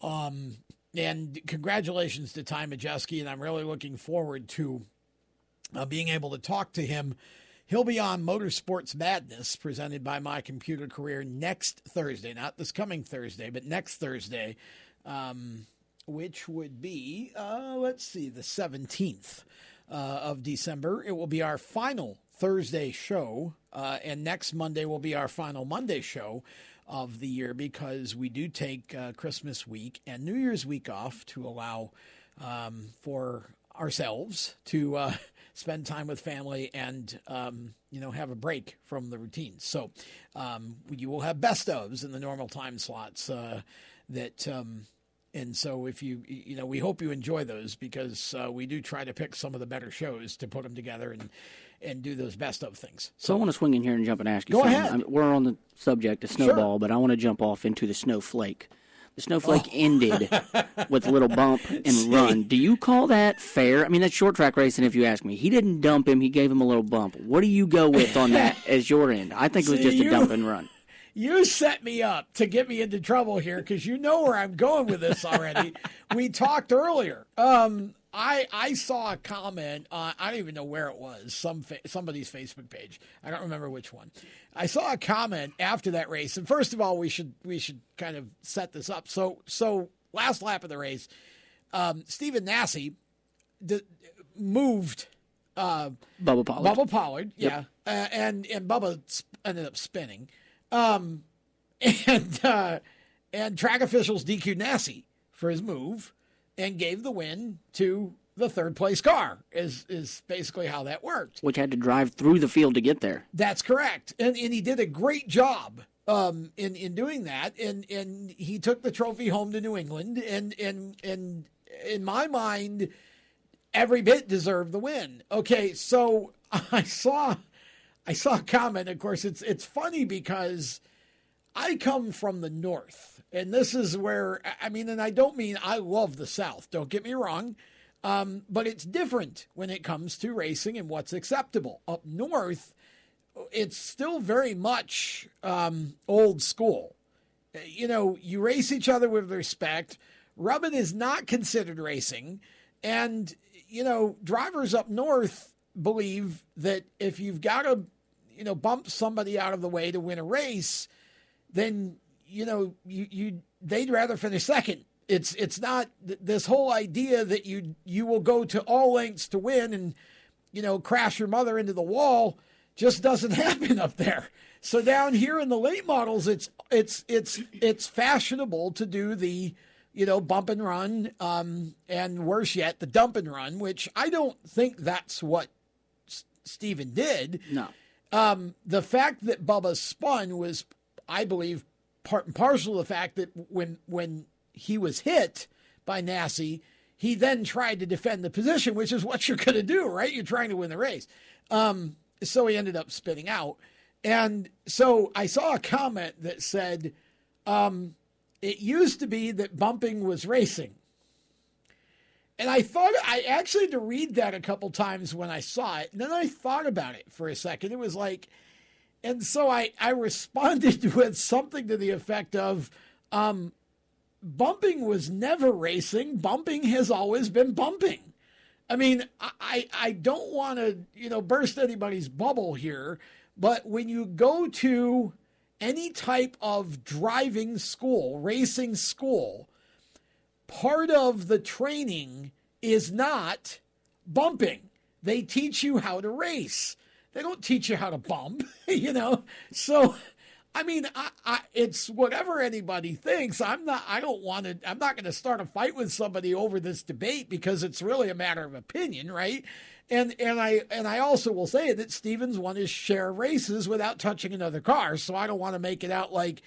Um, and congratulations to Ty Majeski, and I'm really looking forward to uh, being able to talk to him. He'll be on Motorsports Madness, presented by My Computer Career, next Thursday. Not this coming Thursday, but next Thursday, um, which would be, uh, let's see, the 17th uh, of December. It will be our final Thursday show, uh, and next Monday will be our final Monday show of the year because we do take uh, Christmas week and New Year's week off to allow um, for ourselves to uh, spend time with family and um, you know have a break from the routine. So um, you will have best ofs in the normal time slots uh, that. Um, and so, if you you know, we hope you enjoy those because uh, we do try to pick some of the better shows to put them together and and do those best of things. So, I want to swing in here and jump and ask you. Go something. ahead. I mean, we're on the subject of snowball, but I want to jump off into the snowflake. Snowflake Oh. ended [LAUGHS] with a little bump and run. Do you call that fair? I mean, that's short track racing. If you ask me, he didn't dump him; he gave him a little bump. What do you go with on that [LAUGHS] as your end? I think it was See, just a you- dump and run. You set me up to get me into trouble here because you know where I'm going with this already. [LAUGHS] we talked earlier. Um, I I saw a comment. Uh, I don't even know where it was. Some fa- somebody's Facebook page. I don't remember which one. I saw a comment after that race. And first of all, we should we should kind of set this up. So so last lap of the race, um, Stephen Nasse d- moved. Uh, Bubba Pollard. Bubba Pollard, Yep. yeah, uh, and and Bubba sp- ended up spinning, um, [LAUGHS] and uh, and track officials DQ Nasse for his move and gave the win to the third place car. Is is basically how that worked. Which had to drive through the field to get there. That's correct, and and he did a great job um, in in doing that, and and he took the trophy home to New England, and and and in my mind, every bit deserved the win. Okay, so [LAUGHS] I saw I saw a comment. Of course, it's it's funny because I come from the north, and this is where I mean, and I don't mean I love the South. Don't get me wrong. Um, but it's different when it comes to racing and what's acceptable. Up north, it's still very much um, old school. You know, you race each other with respect. Rubbing is not considered racing. And, you know, drivers up north believe that if you've got to, you know, bump somebody out of the way to win a race, then, you know, you, you they'd rather finish second. It's it's not th- this whole idea that you you will go to all lengths to win and you know crash your mother into the wall just doesn't [LAUGHS] happen up there. So down here in the late models, it's it's it's it's fashionable to do the you know bump and run, um, and worse yet, the dump and run, which I don't think that's what S- Stephen did. No. Um, the fact that Bubba spun was, I believe, part and parcel of the fact that when when he was hit by Nasse, he then tried to defend the position, which is what [LAUGHS] you're going to do, right? You're trying to win the race. Um, so he ended up spinning out. And so I saw a comment that said, um, it used to be that bumping was racing. And I thought, I actually had to read that a couple times when I saw it. And then I thought about it for a second. It was like, and so I, I responded [LAUGHS] with something to the effect of, um, bumping was never racing. Bumping has always been bumping. I mean, I, I I don't want to, you know, burst anybody's bubble here, but when you go to any type of driving school, racing school, part of the training is not bumping. They teach you how to race. They don't teach you how to bump, [LAUGHS] you know? So, I mean, I, I, it's whatever anybody thinks. I'm not, I don't want to, I'm not going to start a fight with somebody over this debate because it's really a matter of opinion, right? And, and I, and I also will say that Stephen's won his share of races without touching another car. So I don't want to make it out like,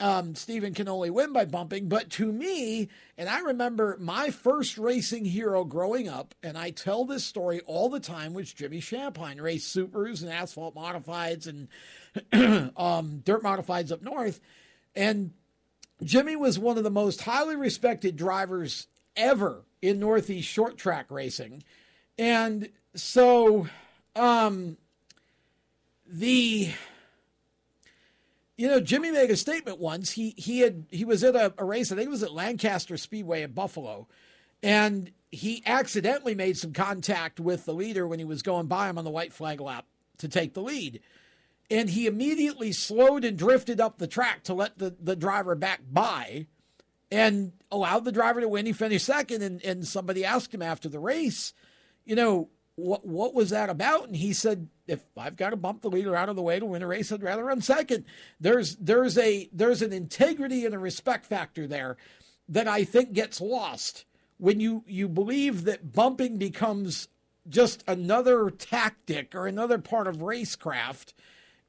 um, Stephen can only win by bumping. But to me, and I remember my first racing hero growing up, and I tell this story all the time, was Jimmy Champagne. Raced supers and asphalt modifieds and [CLEARS THROAT] um, dirt modifieds up north. And Jimmy was one of the most highly respected drivers ever in Northeast short track racing. And so um, the you know, Jimmy made a statement once. He he had he was at a, a, race. I think it was at Lancaster Speedway in Buffalo, and he accidentally made some contact with the leader when he was going by him on the white flag lap to take the lead, and he immediately slowed and drifted up the track to let the the driver back by, and allowed the driver to win. He finished second, and and somebody asked him after the race, you know, what what was that about? And he said, if I've got to bump the leader out of the way to win a race, I'd rather run second. There's there's a there's an integrity and a respect factor there that I think gets lost when you you believe that bumping becomes just another tactic or another part of racecraft.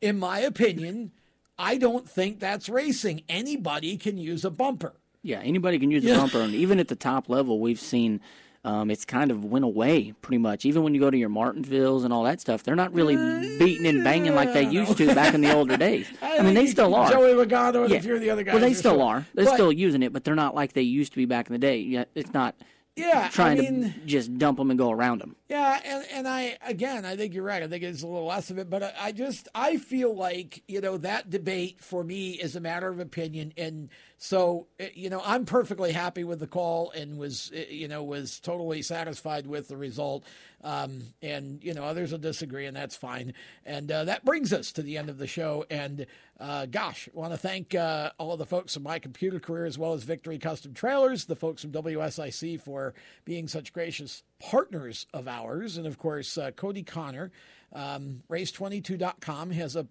In my opinion, I don't think that's racing. Anybody can use a bumper. Yeah, anybody can use a Yeah. bumper, and even at the top level, we've seen um, it's kind of went away pretty much. Even when you go to your Martinsvilles and all that stuff, they're not really beating and banging like they used to back in the older [LAUGHS] days. I, mean, they still are. Joey Logano and a few of the other guys. Well, they still are. They're But- still using it, but they're not like they used to be back in the day. Yeah, it's not. Yeah, I trying mean- to just dump them and go around them. Yeah, and and I again, I think you're right. I think it's a little less of it, but I, I just I feel like you know that debate for me is a matter of opinion, and so eh, you know I'm perfectly happy with the call and was eh, you know was totally satisfied with the result. Um, and you know others will disagree, and that's fine. And uh, that brings us to the end of the show. And uh, gosh, want to thank uh, all of the folks from my computer career as well as Victory Custom Trailers, the folks from WSIC for being such gracious partners of ours, and of course uh, Kodie Conner. Um, Race22.com has a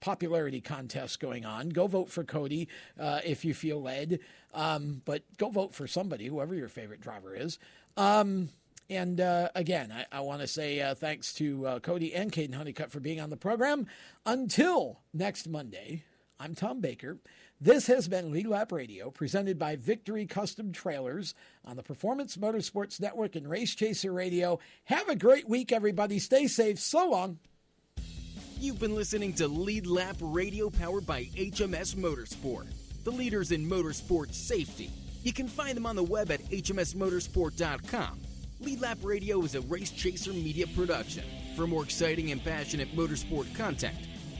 popularity contest going on. Go vote for Kodie uh, if you feel led, um, but go vote for somebody, whoever your favorite driver is. Um, and uh, again, I, I want to say uh, thanks to uh, Kodie and Kaden Honeycutt for being on the program. Until next Monday, I'm Tom Baker. This has been Lead Lap Radio, presented by Victory Custom Trailers on the Performance Motorsports Network and Race Chaser Radio. Have a great week, everybody. Stay safe. So long. You've been listening to Lead Lap Radio powered by HMS Motorsport, the leaders in motorsport safety. You can find them on the web at hmsmotorsport.com. Lead Lap Radio is a Race Chaser media production. For more exciting and passionate motorsport content,